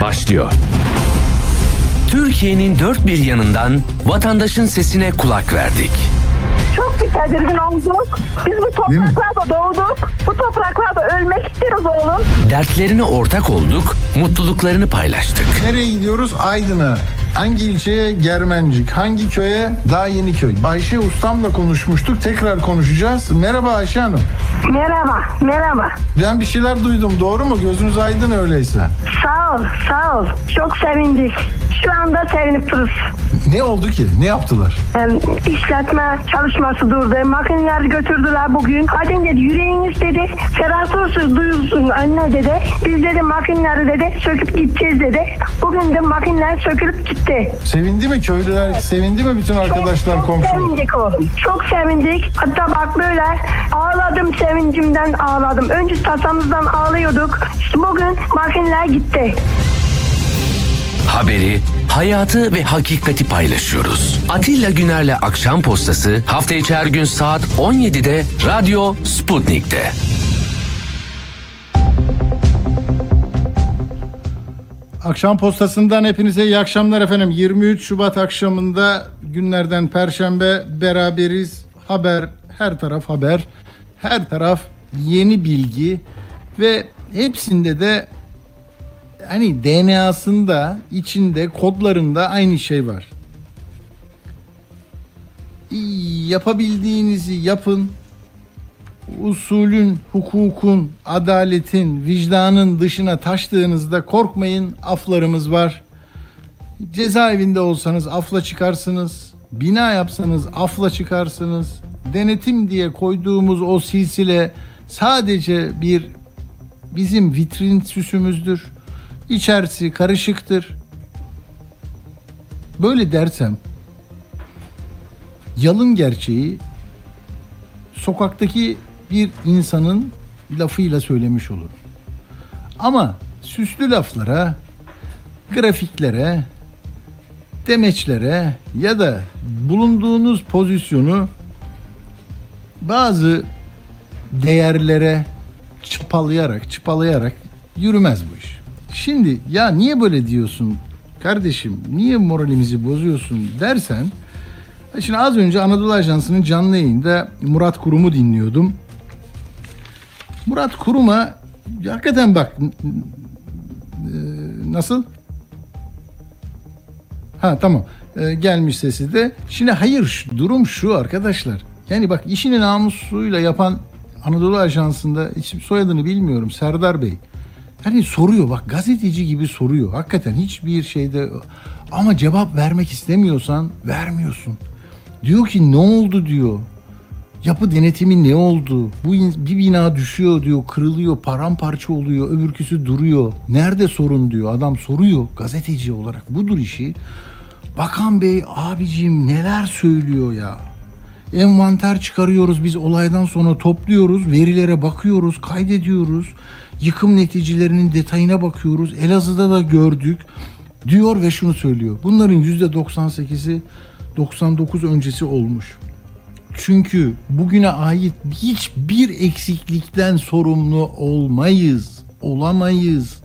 başlıyor. Türkiye'nin dört bir yanından vatandaşın sesine kulak verdik. Çok bir tedirgin olduk. Biz bu topraklarda doğduk. Bu topraklarda ölmek isteriz oğlum. Dertlerine ortak olduk, mutluluklarını paylaştık. Nereye gidiyoruz? Aydın'a. Hangi ilçeye? Germencik. Hangi köye? Daha yeni köy. Ayşe ustamla konuşmuştuk. Tekrar konuşacağız. Merhaba Ayşe Hanım. Merhaba, merhaba. Ben bir şeyler duydum. Doğru mu? Gözünüz aydın öyleyse. Sağ ol, sağ ol. Çok sevindik. Şu anda sevinip duruz. Ne oldu ki? Ne yaptılar? Em, işletme çalışması durdu. Makineleri götürdüler bugün. Hadi dedi yüreğiniz dedi. Ferah olsun duyulsun önüne dedi. Biz dedi makineleri dedi söküp gideceğiz dedi. Bugün de makineler sökülüp gitti. Sevindi mi köylüler? Sevindi mi bütün arkadaşlar, çok, çok komşular? sevindik oğlum. Çok sevindik. Hatta bak böyle ağladım sevincimden ağladım. Önce tasamızdan ağlıyorduk. İşte bugün makineler gitti. Haberi, hayatı ve hakikati paylaşıyoruz. Atilla Güner'le Akşam Postası hafta içi her gün saat 17'de Radyo Sputnik'te. Akşam postasından hepinize iyi akşamlar efendim. 23 Şubat akşamında günlerden Perşembe beraberiz. Haber, her taraf haber, her taraf yeni bilgi ve hepsinde de hani DNA'sında, içinde, kodlarında aynı şey var. Yapabildiğinizi yapın. Usulün, hukukun, adaletin, vicdanın dışına taştığınızda korkmayın aflarımız var. Cezaevinde olsanız afla çıkarsınız. Bina yapsanız afla çıkarsınız. Denetim diye koyduğumuz o silsile sadece bir bizim vitrin süsümüzdür. İçerisi karışıktır. Böyle dersem yalın gerçeği sokaktaki bir insanın lafıyla söylemiş olurum. Ama süslü laflara, grafiklere, demeçlere ya da bulunduğunuz pozisyonu bazı değerlere çıpalayarak, çıpalayarak yürümez bu iş. Şimdi ya niye böyle diyorsun kardeşim, niye moralimizi bozuyorsun dersen, şimdi az önce Anadolu Ajansı'nın canlı yayında Murat Kurum'u dinliyordum. Murat Kurum'a hakikaten bak e, nasıl? Ha tamam E, gelmiş sesi de. Şimdi hayır durum şu arkadaşlar. Yani bak işini namusuyla yapan Anadolu Ajansı'nda isim soyadını bilmiyorum Serdar Bey. Yani soruyor bak gazeteci gibi soruyor. Hakikaten hiçbir şeyde ama cevap vermek istemiyorsan vermiyorsun. Diyor ki ne oldu diyor. Yapı denetimi ne oldu? Bu bir bina düşüyor diyor, kırılıyor, paramparça oluyor, öbürküsü duruyor. Nerede sorun diyor. Adam soruyor gazeteci olarak. Budur işi. Bakan Bey abicim neler söylüyor ya. Envanter çıkarıyoruz biz olaydan sonra topluyoruz, verilere bakıyoruz, kaydediyoruz. Yıkım neticelerinin detayına bakıyoruz. Elazığ'da da gördük. Diyor ve şunu söylüyor. Bunların %98'i 99 öncesi olmuş. Çünkü bugüne ait hiçbir eksiklikten sorumlu olmayız, olamayız.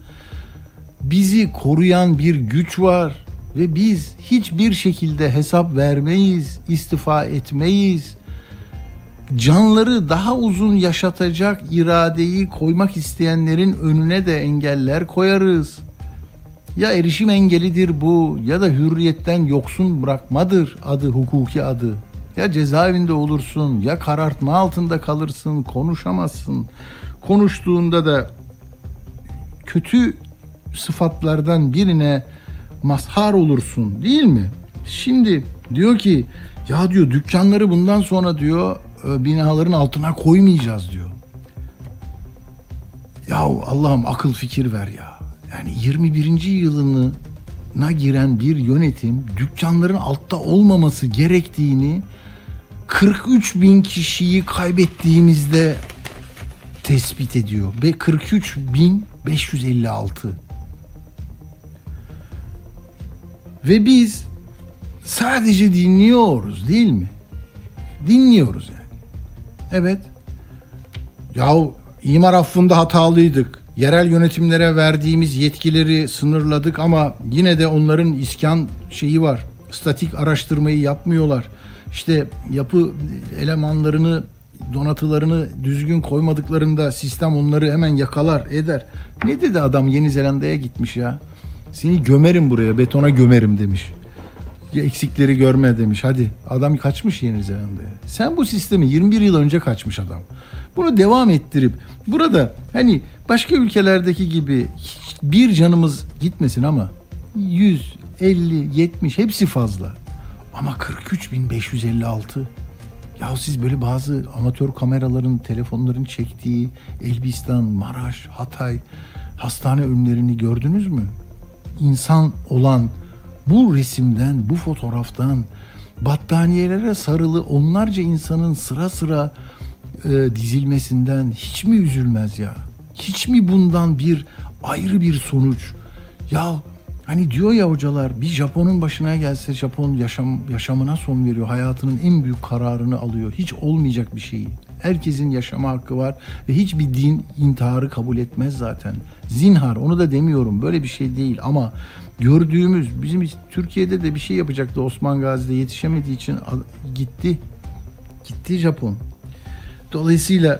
Bizi koruyan bir güç var ve biz hiçbir şekilde hesap vermeyiz, istifa etmeyiz. Canları daha uzun yaşatacak iradeyi koymak isteyenlerin önüne de engeller koyarız. Ya erişim engelidir bu ya da hürriyetten yoksun bırakmadır adı hukuki adı. Ya cezaevinde olursun ya karartma altında kalırsın konuşamazsın. Konuştuğunda da kötü sıfatlardan birine mazhar olursun değil mi? Şimdi diyor ki ya diyor dükkanları bundan sonra diyor e, binaların altına koymayacağız diyor. Ya Allah'ım akıl fikir ver ya. Yani 21. yılına giren bir yönetim dükkanların altta olmaması gerektiğini 43 bin kişiyi kaybettiğimizde tespit ediyor. Ve 43 bin 556. Ve biz sadece dinliyoruz değil mi? Dinliyoruz yani. Evet. Yahu imar affında hatalıydık. Yerel yönetimlere verdiğimiz yetkileri sınırladık ama yine de onların iskan şeyi var. Statik araştırmayı yapmıyorlar. İşte yapı elemanlarını donatılarını düzgün koymadıklarında sistem onları hemen yakalar eder. Ne dedi adam Yeni Zelanda'ya gitmiş ya. Seni gömerim buraya betona gömerim demiş. Eksikleri görme demiş. Hadi adam kaçmış Yeni Zelanda'ya. Sen bu sistemi 21 yıl önce kaçmış adam. Bunu devam ettirip burada hani başka ülkelerdeki gibi bir canımız gitmesin ama 100, 50, 70 hepsi fazla. Ama 43.556 ya siz böyle bazı amatör kameraların, telefonların çektiği Elbistan, Maraş, Hatay hastane önlerini gördünüz mü? İnsan olan bu resimden, bu fotoğraftan battaniyelere sarılı onlarca insanın sıra sıra e, dizilmesinden hiç mi üzülmez ya? Hiç mi bundan bir ayrı bir sonuç? Ya hani diyor ya hocalar bir Japon'un başına gelse Japon yaşam yaşamına son veriyor. Hayatının en büyük kararını alıyor. Hiç olmayacak bir şeyi. Herkesin yaşama hakkı var ve hiçbir din intiharı kabul etmez zaten. Zinhar onu da demiyorum. Böyle bir şey değil ama gördüğümüz bizim Türkiye'de de bir şey yapacaktı Osman Gazi'de yetişemediği için gitti. Gitti Japon. Dolayısıyla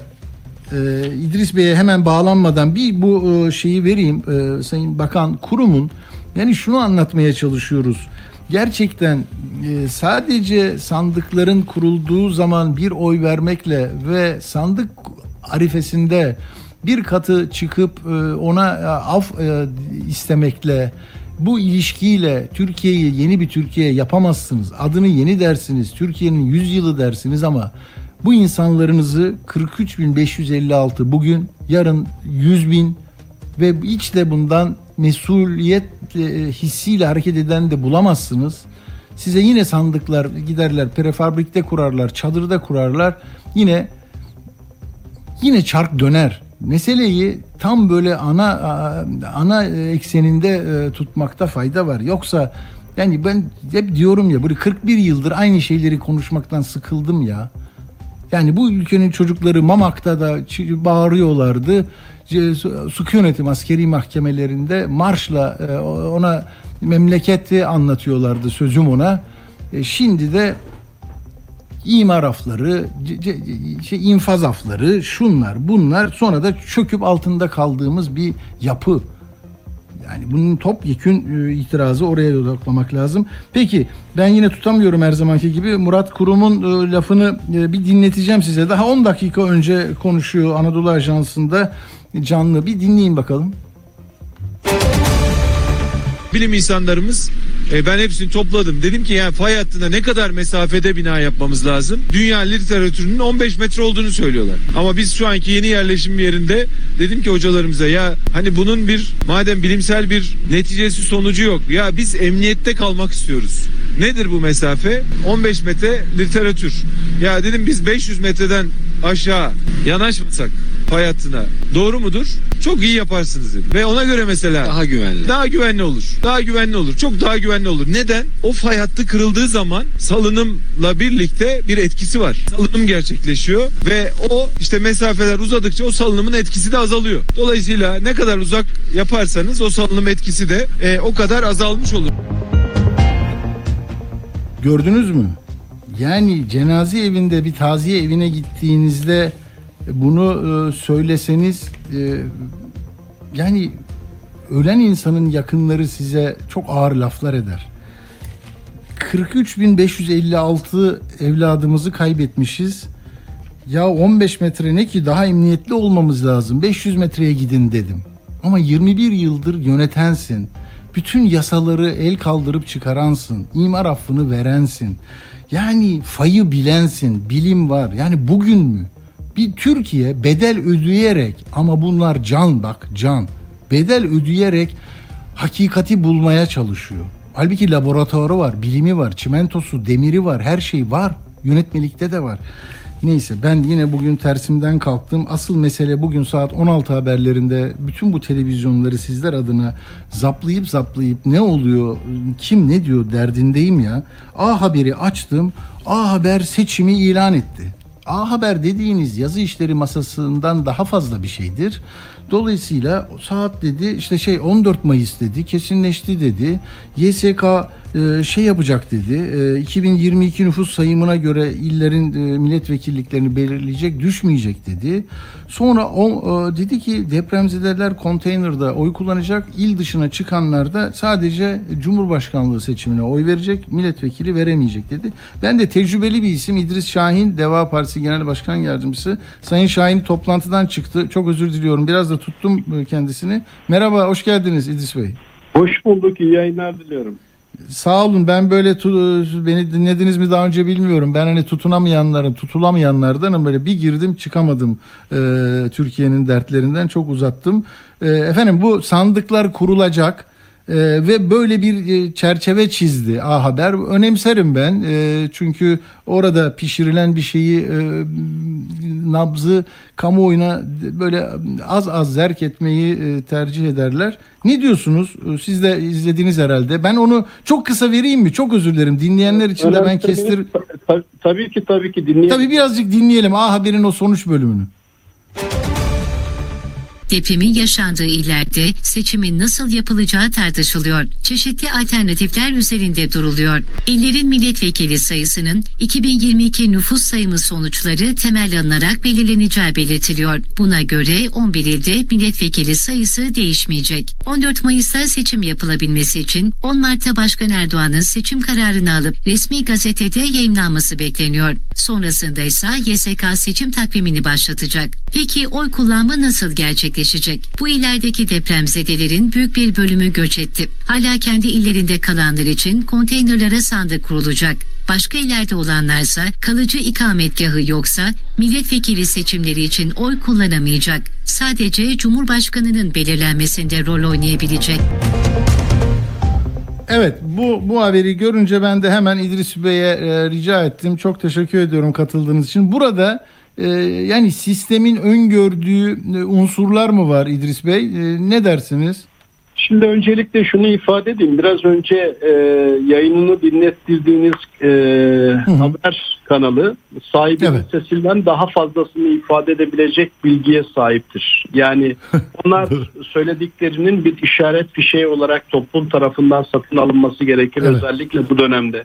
e, İdris Bey'e hemen bağlanmadan bir bu e, şeyi vereyim. E, Sayın Bakan kurumun yani şunu anlatmaya çalışıyoruz. Gerçekten e, sadece sandıkların kurulduğu zaman bir oy vermekle ve sandık arifesinde bir katı çıkıp e, ona e, af istemekle bu ilişkiyle Türkiye'yi yeni bir Türkiye yapamazsınız. Adını yeni dersiniz. Türkiye'nin 100 yılı dersiniz ama bu insanlarınızı 43.556 bugün yarın 100 bin ve hiç de bundan mesuliyet e, hissiyle hareket eden de bulamazsınız. Size yine sandıklar giderler prefabrikte kurarlar, çadırda kurarlar. Yine yine çark döner. Meseleyi tam böyle ana ana ekseninde e, tutmakta fayda var. Yoksa yani ben hep diyorum ya böyle 41 yıldır aynı şeyleri konuşmaktan sıkıldım ya. Yani bu ülkenin çocukları Mamak'ta da bağırıyorlardı. C- su- Sükunetim askeri mahkemelerinde marşla e, ona memleketi anlatıyorlardı sözüm ona. E, Şimdi de imar afları, şey, infaz afları, şunlar bunlar sonra da çöküp altında kaldığımız bir yapı. Yani bunun topyekün e, itirazı oraya odaklamak lazım. Peki ben yine tutamıyorum her zamanki gibi. Murat Kurum'un e, lafını e, bir dinleteceğim size. Daha 10 dakika önce konuşuyor Anadolu Ajansı'nda canlı. Bir dinleyin bakalım. bilim insanlarımız e, ben hepsini topladım. Dedim ki yani fay hattına ne kadar mesafede bina yapmamız lazım? Dünya literatürünün 15 metre olduğunu söylüyorlar. Ama biz şu anki yeni yerleşim yerinde dedim ki hocalarımıza ya hani bunun bir madem bilimsel bir neticesi sonucu yok. Ya biz emniyette kalmak istiyoruz. Nedir bu mesafe? 15 metre literatür. Ya dedim biz 500 metreden aşağı yanaşmasak fay hattına doğru mudur? Çok iyi yaparsınız dedim. Ve ona göre mesela Daha güvenli. daha güvenli olur. Daha güvenli olur. Çok daha güvenli olur. Neden? O fay hattı kırıldığı zaman salınımla birlikte bir etkisi var. Salınım gerçekleşiyor ve o işte mesafeler uzadıkça o salınımın etkisi de azalıyor. Dolayısıyla ne kadar uzak yaparsanız o salınım etkisi de e, o kadar azalmış olur. Gördünüz mü? Yani cenaze evinde bir taziye evine gittiğinizde bunu e, söyleseniz e, yani ölen insanın yakınları size çok ağır laflar eder. 43.556 evladımızı kaybetmişiz. Ya 15 metre ne ki daha emniyetli olmamız lazım. 500 metreye gidin dedim. Ama 21 yıldır yönetensin. Bütün yasaları el kaldırıp çıkaransın. İmar affını verensin. Yani fayı bilensin. Bilim var. Yani bugün mü? Bir Türkiye bedel ödeyerek ama bunlar can bak can. Bedel ödeyerek hakikati bulmaya çalışıyor. Halbuki laboratuvarı var, bilimi var, çimentosu, demiri var, her şey var. Yönetmelikte de var. Neyse ben yine bugün tersimden kalktım. Asıl mesele bugün saat 16 haberlerinde bütün bu televizyonları sizler adına zaplayıp zaplayıp ne oluyor, kim ne diyor derdindeyim ya. A Haber'i açtım. A Haber seçimi ilan etti. A Haber dediğiniz yazı işleri masasından daha fazla bir şeydir. Dolayısıyla saat dedi işte şey 14 Mayıs dedi kesinleşti dedi. YSK e, şey yapacak dedi. E, 2022 nüfus sayımına göre illerin e, milletvekilliklerini belirleyecek, düşmeyecek dedi. Sonra o e, dedi ki depremzedeler konteynerda oy kullanacak, il dışına çıkanlar da sadece Cumhurbaşkanlığı seçimine oy verecek, milletvekili veremeyecek dedi. Ben de tecrübeli bir isim İdris Şahin, Deva Partisi Genel Başkan Yardımcısı. Sayın Şahin toplantıdan çıktı. Çok özür diliyorum. Biraz da tuttum e, kendisini. Merhaba, hoş geldiniz İdris Bey. Hoş bulduk. iyi yayınlar diliyorum. Sağ olun. Ben böyle beni dinlediniz mi daha önce bilmiyorum. Ben hani tutunamayanların, tutulamayanlardanım. Böyle bir girdim çıkamadım e, Türkiye'nin dertlerinden çok uzattım. E, efendim bu sandıklar kurulacak. E, ve böyle bir e, çerçeve çizdi A Haber. Önemserim ben. E, çünkü orada pişirilen bir şeyi e, nabzı kamuoyuna böyle az az zerk etmeyi e, tercih ederler. Ne diyorsunuz? E, Siz de izlediniz herhalde. Ben onu çok kısa vereyim mi? Çok özür dilerim. Dinleyenler için de ben kestir... ta- ta- tabii ki tabii ki dinleyelim. Tabii birazcık dinleyelim A Haber'in o sonuç bölümünü. Depremin yaşandığı illerde seçimin nasıl yapılacağı tartışılıyor. Çeşitli alternatifler üzerinde duruluyor. İllerin milletvekili sayısının 2022 nüfus sayımı sonuçları temel alınarak belirleneceği belirtiliyor. Buna göre 11 ilde milletvekili sayısı değişmeyecek. 14 Mayıs'ta seçim yapılabilmesi için 10 Mart'ta Başkan Erdoğan'ın seçim kararını alıp resmi gazetede yayınlanması bekleniyor. Sonrasında ise YSK seçim takvimini başlatacak. Peki oy kullanma nasıl gerçekleşecek? Bu illerdeki depremzedelerin büyük bir bölümü göç etti. Hala kendi illerinde kalanlar için konteynerlara sandık kurulacak. Başka illerde olanlarsa kalıcı ikametgahı yoksa milletvekili seçimleri için oy kullanamayacak. Sadece Cumhurbaşkanının belirlenmesinde rol oynayabilecek. Evet bu bu haberi görünce ben de hemen İdris Bey'e e, rica ettim. Çok teşekkür ediyorum katıldığınız için. Burada e, yani sistemin öngördüğü e, unsurlar mı var İdris Bey? E, ne dersiniz? Şimdi öncelikle şunu ifade edeyim. Biraz önce e, yayınını dinlettirdiğiniz e, haber kanalı sahibinin Evet. sesinden daha fazlasını ifade edebilecek bilgiye sahiptir. Yani onlar söylediklerinin bir işaret bir şey olarak toplum tarafından satın alınması gerekir Evet. özellikle bu dönemde.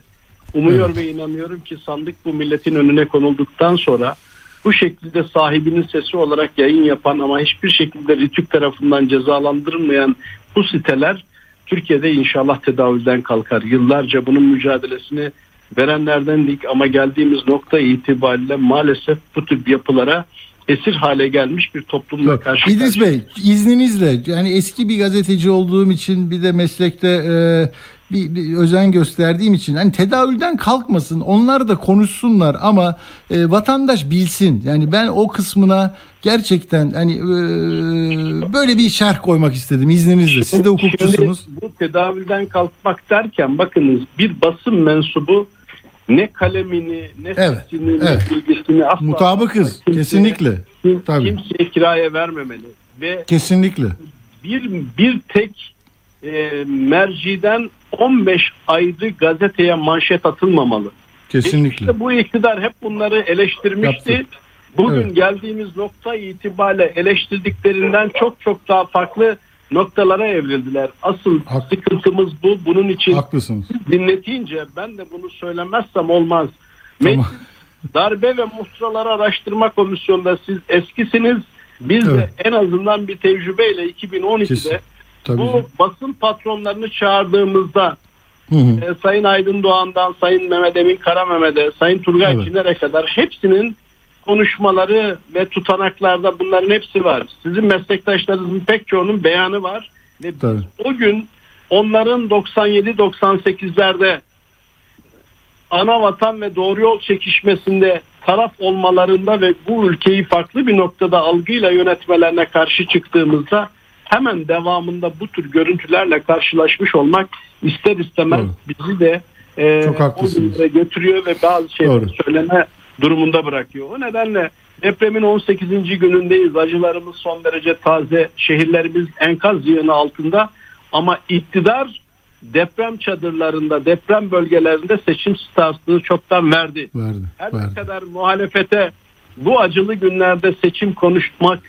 Umuyor ve inanıyorum ki sandık bu milletin önüne konulduktan sonra bu şekilde sahibinin sesi olarak yayın yapan ama hiçbir şekilde RİTÜK tarafından cezalandırılmayan bu siteler Türkiye'de inşallah tedavülden kalkar. Yıllarca bunun mücadelesini verenlerdendik ama geldiğimiz nokta itibariyle maalesef bu tip yapılara esir hale gelmiş bir toplumla karşı İdris. Bey izninizle yani eski bir gazeteci olduğum için bir de meslekte e, bir, bir özen gösterdiğim için hani tedavülden kalkmasın onlar da konuşsunlar ama e, vatandaş bilsin yani ben o kısmına gerçekten hani e, böyle bir şerh koymak istedim izninizle siz de hukukçusunuz. Şimdi bu tedavülden kalkmak derken bakınız bir basın mensubu ne kalemini ne Evet, sesini evet. ne bilgisini asla Mutabıkız kimseye- kesinlikle kim- Tabii. kimseye kiraya vermemeli ve kesinlikle bir bir tek e, merciden 15 ayrı gazeteye manşet atılmamalı. kesinlikle Geçmişte bu iktidar hep bunları eleştirmişti. Yaptı. Bugün Evet. geldiğimiz nokta itibariyle eleştirdiklerinden çok çok daha farklı noktalara evrildiler. Asıl Hak- sıkıntımız bu. Bunun için haklısınız. dinletince ben de bunu söylemezsem olmaz. Tamam. Darbe ve muhtıraları araştırma komisyonunda siz eskisiniz. Biz Evet. de en azından bir tecrübeyle 2012'de Kesin. Tabii. bu basın patronlarını çağırdığımızda Hı hı. e, Sayın Aydın Doğan'dan Sayın Mehmet Emin Karamehmet'e, Sayın Turgay Evet. Çiner'e kadar hepsinin konuşmaları ve tutanaklarda bunların hepsi var. Sizin meslektaşlarınızın pek çoğunun beyanı var. Ve Tabii. o gün onların 97-98'lerde ana vatan ve doğru yol çekişmesinde taraf olmalarında ve bu ülkeyi farklı bir noktada algıyla yönetmelerine karşı çıktığımızda hemen devamında bu tür görüntülerle karşılaşmış olmak ister istemez Doğru. bizi de e, Çok haklısınız. o götürüyor ve bazı şeyleri Doğru. söyleme durumunda bırakıyor. O nedenle depremin 18. günündeyiz. Acılarımız son derece taze. Şehirlerimiz enkaz yığını altında ama iktidar deprem çadırlarında, deprem bölgelerinde seçim startını çoktan verdi. Verdi. Her ne verdi. kadar muhalefete bu acılı günlerde seçim konuşmak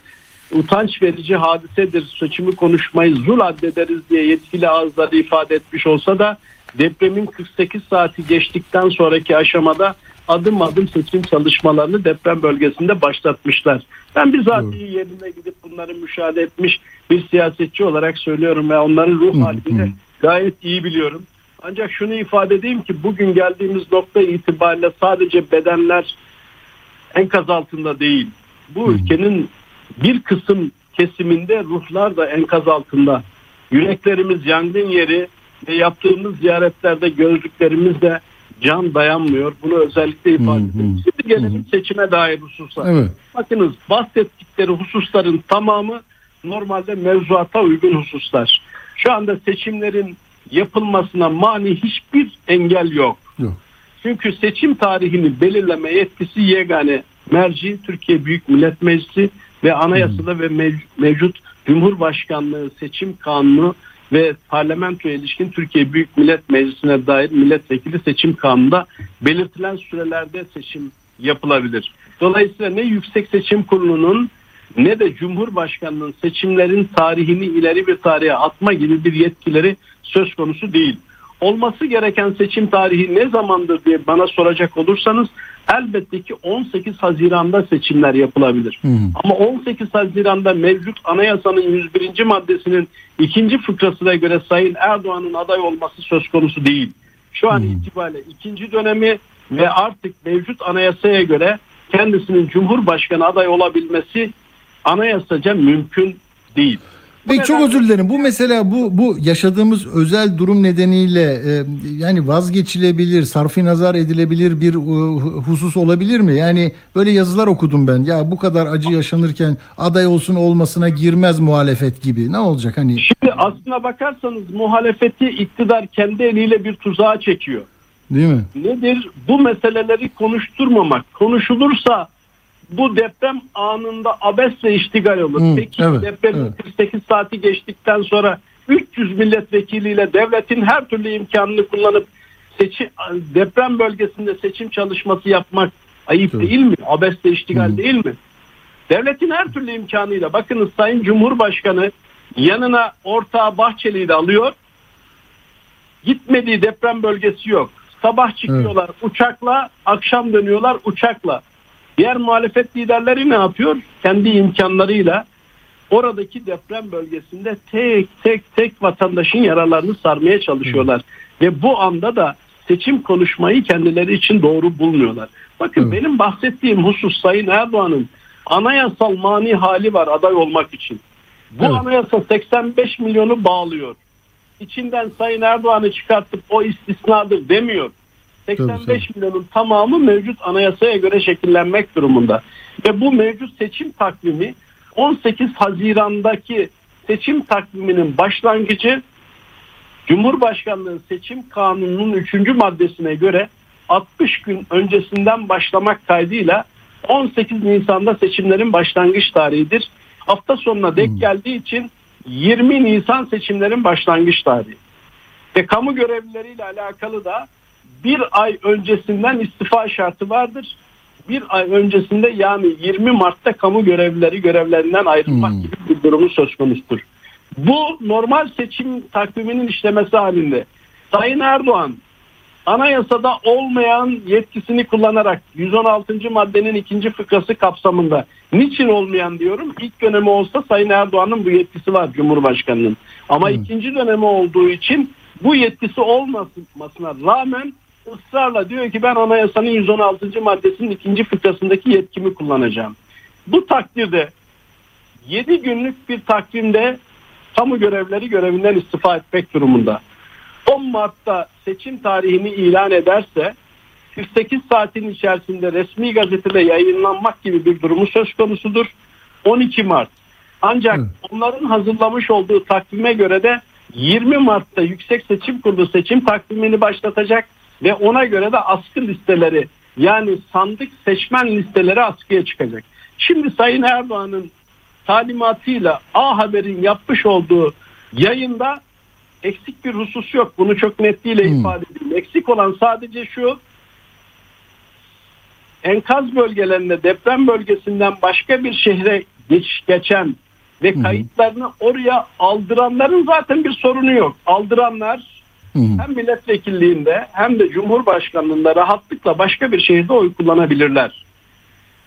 utanç verici hadisedir. Seçimi konuşmayı zul addederiz diye yetkili ağızları ifade etmiş olsa da depremin 48 saati geçtikten sonraki aşamada adım adım seçim çalışmalarını deprem bölgesinde başlatmışlar. Ben bizatihi yerine gidip bunları müşahede etmiş bir siyasetçi olarak söylüyorum ve onların ruh halini gayet iyi biliyorum. Ancak şunu ifade edeyim ki bugün geldiğimiz nokta itibariyle sadece bedenler enkaz altında değil. Bu ülkenin bir kısım kesiminde ruhlar da enkaz altında. Yüreklerimiz yangın yeri ve yaptığımız ziyaretlerde gözlüklerimiz de can dayanmıyor. Bunu özellikle ifade ediyorum. Şimdi gelelim seçime dair hususa. Evet. Bakınız bahsettikleri hususların tamamı normalde mevzuata uygun hususlar. Şu anda seçimlerin yapılmasına mani hiçbir engel yok. Yok. Çünkü seçim tarihini belirleme yetkisi yegane merci Türkiye Büyük Millet Meclisi ve anayasada ve mev- mevcut Cumhurbaşkanlığı seçim kanunu ve parlamentoya ilişkin Türkiye Büyük Millet Meclisi'ne dair milletvekili seçim kanununda belirtilen sürelerde seçim yapılabilir. Dolayısıyla ne Yüksek Seçim Kurulu'nun ne de Cumhurbaşkanlığının seçimlerin tarihini ileri bir tarihe atma gibi bir yetkileri söz konusu değil. Olması gereken seçim tarihi ne zamandır diye bana soracak olursanız elbette ki 18 Haziran'da seçimler yapılabilir. Hı hı. Ama 18 Haziran'da mevcut anayasanın 101. maddesinin ikinci fıkrasına göre Sayın Erdoğan'ın aday olması söz konusu değil. Şu an itibariyle ikinci dönemi ve artık mevcut anayasaya göre kendisinin Cumhurbaşkanı aday olabilmesi anayasaca mümkün değil. Peki çok özür dilerim. Bu mesela bu bu yaşadığımız özel durum nedeniyle e, yani vazgeçilebilir, sarfi nazar edilebilir bir e, husus olabilir mi? Yani böyle yazılar okudum ben. Ya bu kadar acı yaşanırken aday olsun olmasına girmez muhalefet gibi. Ne olacak hani? Şimdi aslına bakarsanız muhalefeti iktidar kendi eliyle bir tuzağa çekiyor. Değil mi? Nedir? Bu meseleleri konuşturmamak. Konuşulursa bu deprem anında abesle iştigal olur. Hı, Peki evet, depremin evet. 48 saati geçtikten sonra 300 milletvekiliyle devletin her türlü imkanını kullanıp seçim, deprem bölgesinde seçim çalışması yapmak ayıp Tabii. değil mi? Abesle iştigal Hı. değil mi? Devletin her türlü imkanıyla bakınız Sayın Cumhurbaşkanı yanına ortağı Bahçeli'yi de alıyor. Gitmediği deprem bölgesi yok. Sabah çıkıyorlar uçakla, akşam dönüyorlar uçakla. Diğer muhalefet liderleri ne yapıyor? Kendi imkanlarıyla oradaki deprem bölgesinde tek tek tek vatandaşın yaralarını sarmaya çalışıyorlar. Ve bu anda da seçim konuşmayı kendileri için doğru bulmuyorlar. Bakın Evet. benim bahsettiğim husus Sayın Erdoğan'ın anayasal mani hali var aday olmak için. Bu Evet. anayasa 85 milyonu bağlıyor. İçinden Sayın Erdoğan'ı çıkartıp o istisnadır demiyor. 85 Tabii, milyonun tamamı mevcut anayasaya göre şekillenmek durumunda. Ve bu mevcut seçim takvimi 18 Haziran'daki seçim takviminin başlangıcı Cumhurbaşkanlığı seçim kanununun 3. maddesine göre 60 gün öncesinden başlamak kaydıyla 18 Nisan'da seçimlerin başlangıç tarihidir. Hafta sonuna denk geldiği için 20 Nisan seçimlerin başlangıç tarihi. Ve kamu görevlileriyle alakalı da bir ay öncesinden istifa şartı vardır. Bir ay öncesinde yani 20 Mart'ta kamu görevlileri görevlerinden ayrılmak Hmm. gibi bir durumu söz konusudur. Bu normal seçim takviminin işlemesi halinde Sayın Erdoğan anayasada olmayan yetkisini kullanarak 116. maddenin ikinci fıkrası kapsamında niçin olmayan diyorum ilk dönemi olsa Sayın Erdoğan'ın bu yetkisi var Cumhurbaşkanı'nın ama Hı. ikinci dönemi olduğu için bu yetkisi olmasına rağmen ısrarla diyor ki ben anayasanın 116. maddesinin ikinci fıkrasındaki yetkimi kullanacağım. Bu takdirde 7 günlük bir takvimde kamu görevleri görevinden istifa etmek durumunda. 10 Mart'ta seçim tarihini ilan ederse 48 saatin içerisinde resmi gazetede yayınlanmak gibi bir durumu söz konusudur. 12 Mart. Ancak Evet. onların hazırlamış olduğu takvime göre de 20 Mart'ta Yüksek Seçim Kurulu seçim takvimini başlatacak ve ona göre de askı listeleri yani sandık seçmen listeleri askıya çıkacak. Şimdi Sayın Erdoğan'ın talimatıyla A Haber'in yapmış olduğu yayında eksik bir husus yok. Bunu çok netliğiyle Hmm. ifade edeyim. Eksik olan sadece şu enkaz bölgelerinde deprem bölgesinden başka bir şehre geç, geçen ve kayıtlarını oraya aldıranların zaten bir sorunu yok. Aldıranlar Hı hı. hem milletvekilliğinde hem de cumhurbaşkanlığında rahatlıkla başka bir şehirde oy kullanabilirler.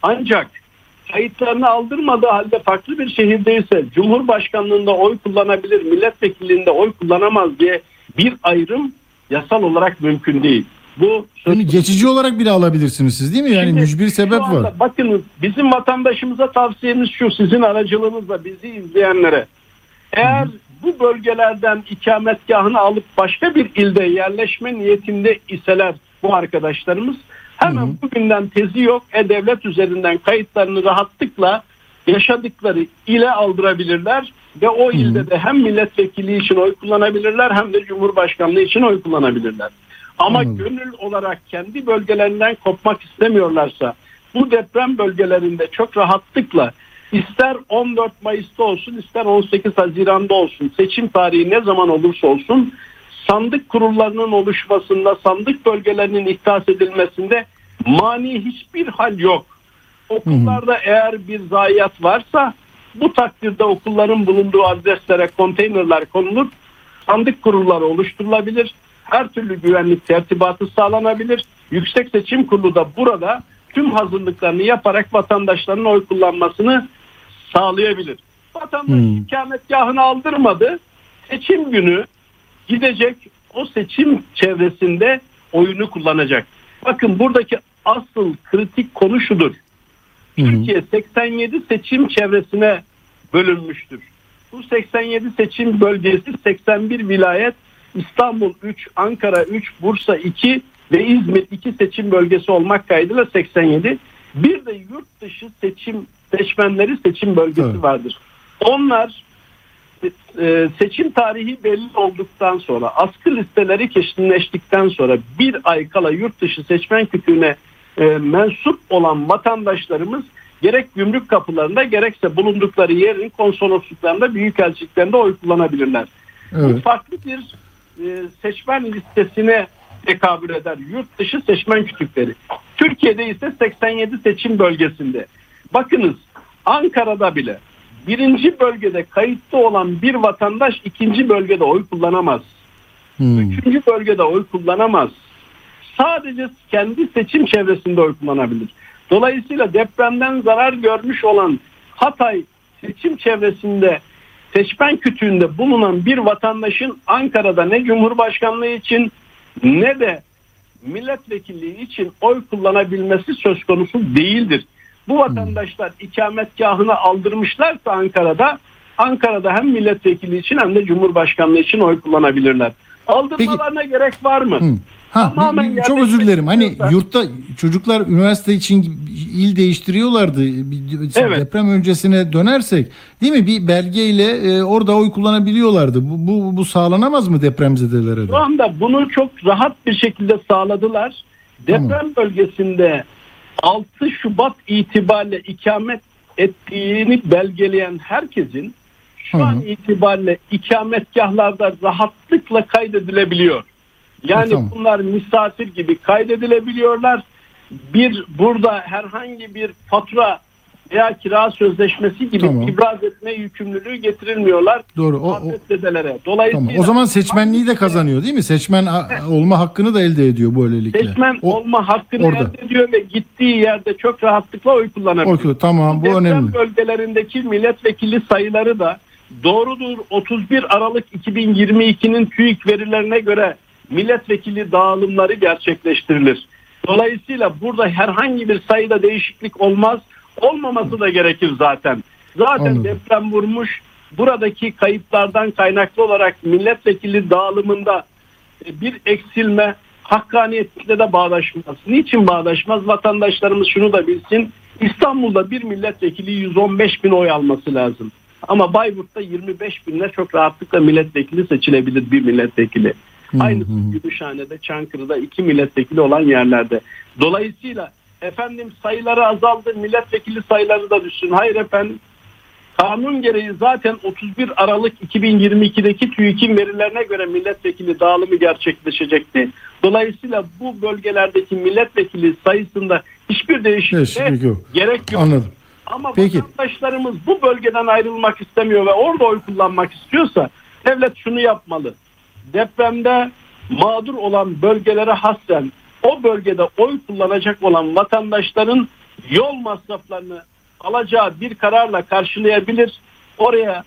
Ancak kayıtlarını aldırmadığı halde farklı bir şehirdeyse cumhurbaşkanlığında oy kullanabilir, milletvekilliğinde oy kullanamaz diye bir ayrım yasal olarak mümkün değil. Bu Yani geçici olarak bile alabilirsiniz siz değil mi? Yani Şimdi mücbir sebep var. Bakın bizim vatandaşımıza tavsiyemiz şu sizin aracılığınızla bizi izleyenlere. Eğer bu bölgelerden ikametgahını alıp başka bir ilde yerleşme niyetinde iseler bu arkadaşlarımız hemen bugünden tezi yok e-devlet üzerinden kayıtlarını rahatlıkla yaşadıkları ile aldırabilirler ve o ilde de hem milletvekili için oy kullanabilirler hem de cumhurbaşkanlığı için oy kullanabilirler. Ama Anladım. gönül olarak kendi bölgelerinden kopmak istemiyorlarsa bu deprem bölgelerinde çok rahatlıkla ister 14 Mayıs'ta olsun ister 18 Haziran'da olsun seçim tarihi ne zaman olursa olsun sandık kurullarının oluşmasında sandık bölgelerinin ihtas edilmesinde mani hiçbir hal yok. Okullarda eğer bir zayiat varsa bu takdirde okulların bulunduğu adreslere konteynerler konulup sandık kurulları oluşturulabilir. Her türlü güvenlik tertibatı sağlanabilir. Yüksek Seçim Kurulu da burada tüm hazırlıklarını yaparak vatandaşların oy kullanmasını sağlayabilir. Vatandaş Hmm. ikametgahını aldırmadı. Seçim günü gidecek o seçim çevresinde oyunu kullanacak. Bakın buradaki asıl kritik konu şudur. Türkiye 87 seçim çevresine bölünmüştür. Bu 87 seçim bölgesi 81 vilayet, İstanbul 3, Ankara 3, Bursa 2 ve İzmir 2 seçim bölgesi olmak kaydıyla 87. Bir de yurt dışı seçim seçmenleri seçim bölgesi Evet. vardır. Onlar e, seçim tarihi belli olduktan sonra askı listeleri kesinleştikten sonra bir ay kala yurt dışı seçmen kütüğüne e, mensup olan vatandaşlarımız gerek gümrük kapılarında gerekse bulundukları yerin konsolosluklarında büyükelçiliklerinde oy kullanabilirler. Bu Evet. farklı bir e, seçmen listesine tekabül eder. Yurt dışı seçmen kütükleri. Türkiye'de ise 87 seçim bölgesinde. Bakınız Ankara'da bile birinci bölgede kayıtlı olan bir vatandaş ikinci bölgede oy kullanamaz. Hmm. Üçüncü bölgede oy kullanamaz. Sadece kendi seçim çevresinde oy kullanabilir. Dolayısıyla depremden zarar görmüş olan Hatay seçim çevresinde seçmen kütüğünde bulunan bir vatandaşın Ankara'da ne Cumhurbaşkanlığı için ne de milletvekilliği için oy kullanabilmesi söz konusu değildir. Bu vatandaşlar ikametgahını aldırmışlarsa Ankara'da Ankara'da hem milletvekili için hem de Cumhurbaşkanlığı için oy kullanabilirler. Aldırmalarına gerek var mı? Hı. Ha, Tamamen çok özür dilerim. Hani yurtta çocuklar üniversite için il değiştiriyorlardı. Evet. Deprem öncesine dönersek değil mi? Bir belgeyle e, orada oy kullanabiliyorlardı. Bu, bu, bu sağlanamaz mı depremzedelere de? Şu anda bunu çok rahat bir şekilde sağladılar. Deprem bölgesinde 6 Şubat itibariyle ikamet ettiğini belgeleyen herkesin şu Hı an itibariyle ikametgahlarda rahatlıkla kaydedilebiliyor. Yani tamam. bunlar misafir gibi kaydedilebiliyorlar. Bir burada herhangi bir fatura veya kira sözleşmesi gibi Tamam. ibraz etme yükümlülüğü getirilmiyorlar. Doğru. O, o. Dolayısıyla tamam. o zaman seçmenliği de kazanıyor değil mi? Seçmen olma hakkını da elde ediyor böylelikle. Seçmen O- olma hakkını orada. elde ediyor ve gittiği yerde çok rahatlıkla oy kullanabiliyor. Oy- tamam bu Deprem önemli. bölgelerindeki milletvekili sayıları da doğrudur 31 Aralık 2022'nin TÜİK verilerine göre milletvekili dağılımları gerçekleştirilir. Dolayısıyla burada herhangi bir sayıda değişiklik olmaz. Olmaması da gerekir zaten. Zaten Anladım. deprem vurmuş. Buradaki kayıplardan kaynaklı olarak milletvekili dağılımında e, bir eksilme hakkaniyetle de bağdaşmaz. Niçin bağdaşmaz? Vatandaşlarımız şunu da bilsin. İstanbul'da bir milletvekili 115 bin oy alması lazım. Ama Bayburt'ta 25 binle çok rahatlıkla milletvekili seçilebilir bir milletvekili. Aynısı Gümüşhane'de, Çankırı'da iki milletvekili olan yerlerde. Dolayısıyla efendim sayıları azaldı, milletvekili sayıları da düşsün. Hayır efendim. Kanun gereği zaten 31 Aralık 2022'deki TÜİK'in verilerine göre milletvekili dağılımı gerçekleşecekti. Dolayısıyla bu bölgelerdeki milletvekili sayısında hiçbir değişikliğe Değişiklik yok. gerek yok. Anladım. Ama Peki. vatandaşlarımız bu bölgeden ayrılmak istemiyor ve orada oy kullanmak istiyorsa devlet şunu yapmalı. Depremde mağdur olan bölgelere hasren o bölgede oy kullanacak olan vatandaşların yol masraflarını alacağı bir kararla karşılayabilir. Oraya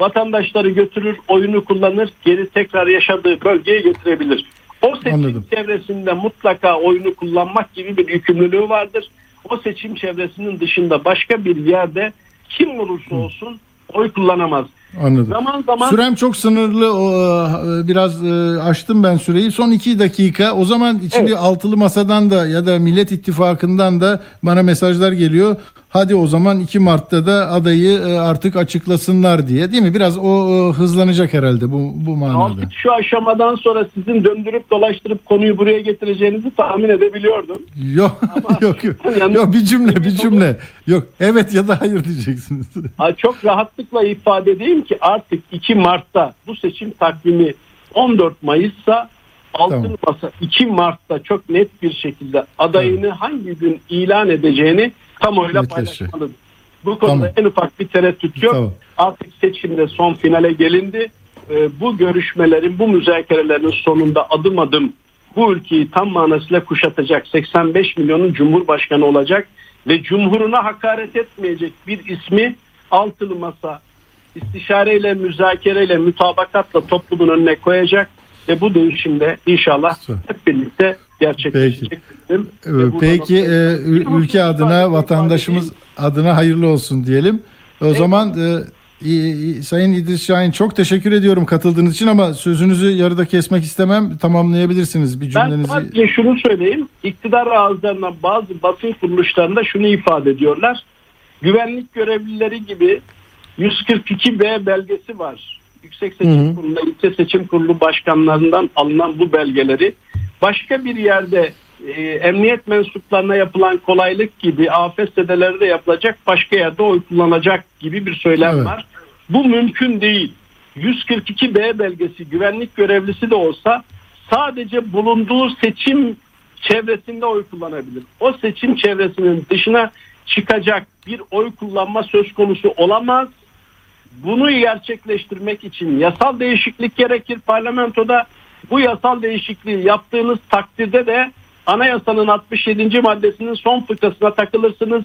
vatandaşları götürür, oyunu kullanır, geri tekrar yaşadığı bölgeye getirebilir. O seçim Anladım. çevresinde mutlaka oyunu kullanmak gibi bir yükümlülüğü vardır. O seçim çevresinin dışında başka bir yerde kim olursa olsun oy kullanamaz. Anladım. Zaman zaman Sürem çok sınırlı. O, e, biraz e, aştım ben süreyi. Son iki dakika. O zaman şimdi Evet. altılı masadan da ya da Millet İttifakı'ndan da bana mesajlar geliyor. Hadi o zaman 2 Mart'ta da adayı e, artık açıklasınlar diye. Değil mi? Biraz o e, hızlanacak herhalde bu bu manada. artık şu aşamadan sonra sizin döndürüp dolaştırıp konuyu buraya getireceğinizi tahmin edebiliyordum. Yok yok yok. Yani- Yok bir cümle bir cümle. Yok evet ya da hayır diyeceksiniz. Çok rahatlıkla ifade edeyim ki artık 2 Mart'ta bu seçim takvimi 14 Mayıs'sa Altın Tamam. Masa 2 Mart'ta çok net bir şekilde adayını hangi gün ilan edeceğini kamuoyuyla paylaşmalıdır. Bu konuda Tamam. en ufak bir tereddüt yok. Tamam. Artık seçimde son finale gelindi. Ee, bu görüşmelerin, bu müzakerelerin sonunda adım adım bu ülkeyi tam manasıyla kuşatacak 85 milyonun cumhurbaşkanı olacak ve cumhuruna hakaret etmeyecek bir ismi altılı masa istişareyle, müzakereyle, mutabakatla toplumun önüne koyacak ve bu değişimde inşallah hep birlikte gerçekleşecek. dedim. Ee, Peki e, ül- ülke adına vatandaşımız adına hayırlı olsun diyelim. O zaman e, Sayın İdris Şahin çok teşekkür ediyorum katıldığınız için ama sözünüzü yarıda kesmek istemem. Tamamlayabilirsiniz bir Ben cümlenizi. sadece şunu söyleyeyim. İktidar ağızlarından bazı basın kuruluşlarında şunu ifade ediyorlar. Güvenlik görevlileri gibi 142B belgesi var. Yüksek Seçim Hı hı. Kurulu, İlçe Seçim Kurulu başkanlarından alınan bu belgeleri başka bir yerde e, emniyet mensuplarına yapılan kolaylık gibi afet de yapılacak başka yerde oy kullanacak gibi bir söylem Evet. var. Bu mümkün değil. 142B belgesi güvenlik görevlisi de olsa sadece bulunduğu seçim çevresinde oy kullanabilir. O seçim çevresinin dışına çıkacak bir oy kullanma söz konusu olamaz. Bunu gerçekleştirmek için yasal değişiklik gerekir parlamentoda. Bu yasal değişikliği yaptığınız takdirde de anayasanın 67. maddesinin son fıkrasına takılırsınız.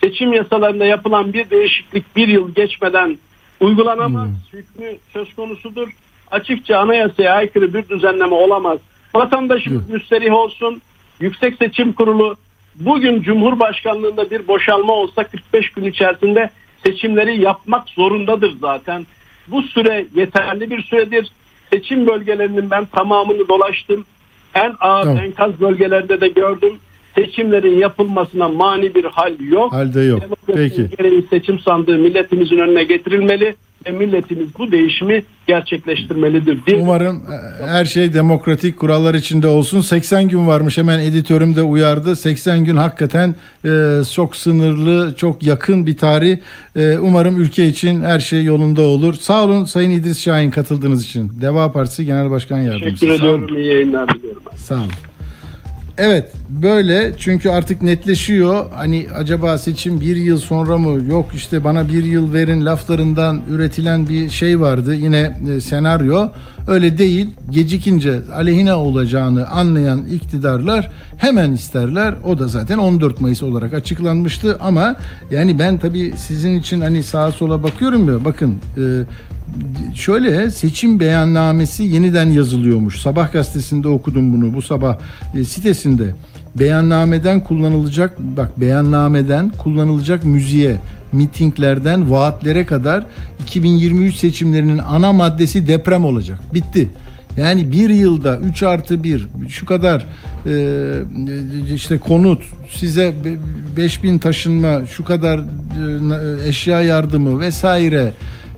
Seçim yasalarında yapılan bir değişiklik bir yıl geçmeden uygulanamaz. Hükmü söz konusudur. Açıkça anayasaya aykırı bir düzenleme olamaz. Vatandaşımız müsterih olsun. Yüksek Seçim Kurulu bugün Cumhurbaşkanlığında bir boşalma olsa 45 gün içerisinde seçimleri yapmak zorundadır zaten. Bu süre yeterli bir süredir. Seçim bölgelerinin ben tamamını dolaştım. En ağır Tamam. enkaz bölgelerde de gördüm. Seçimlerin yapılmasına mani bir hal yok. Halde yok. Demokrasinin Peki. gereği seçim sandığı milletimizin önüne getirilmeli ve milletimiz bu değişimi gerçekleştirmelidir diye Umarım e, her şey demokratik kurallar içinde olsun. 80 gün varmış hemen editörüm de uyardı. 80 gün hakikaten e, çok sınırlı, çok yakın bir tarih. E, umarım ülke için her şey yolunda olur. Sağ olun Sayın İdris Şahin katıldığınız için. Deva Partisi Genel Başkan Yardımcısı. teşekkür ediyorum. İyi yayınlar diliyorum. Sağ olun. Evet böyle çünkü artık netleşiyor. Hani acaba seçim bir yıl sonra mı yok işte bana bir yıl verin laflarından üretilen bir şey vardı yine e, senaryo. Öyle değil gecikince aleyhine olacağını anlayan iktidarlar hemen isterler. O da zaten 14 Mayıs olarak açıklanmıştı ama yani ben tabii sizin için hani sağa sola bakıyorum ya bakın e, şöyle seçim beyannamesi yeniden yazılıyormuş. Sabah gazetesinde okudum bunu bu sabah e, sitesinde. Beyannameden kullanılacak bak beyannameden kullanılacak müziğe, mitinglerden vaatlere kadar 2023 seçimlerinin ana maddesi deprem olacak. Bitti. Yani bir yılda 3 artı 1 şu kadar e, işte konut size 5000 taşınma şu kadar e, eşya yardımı vesaire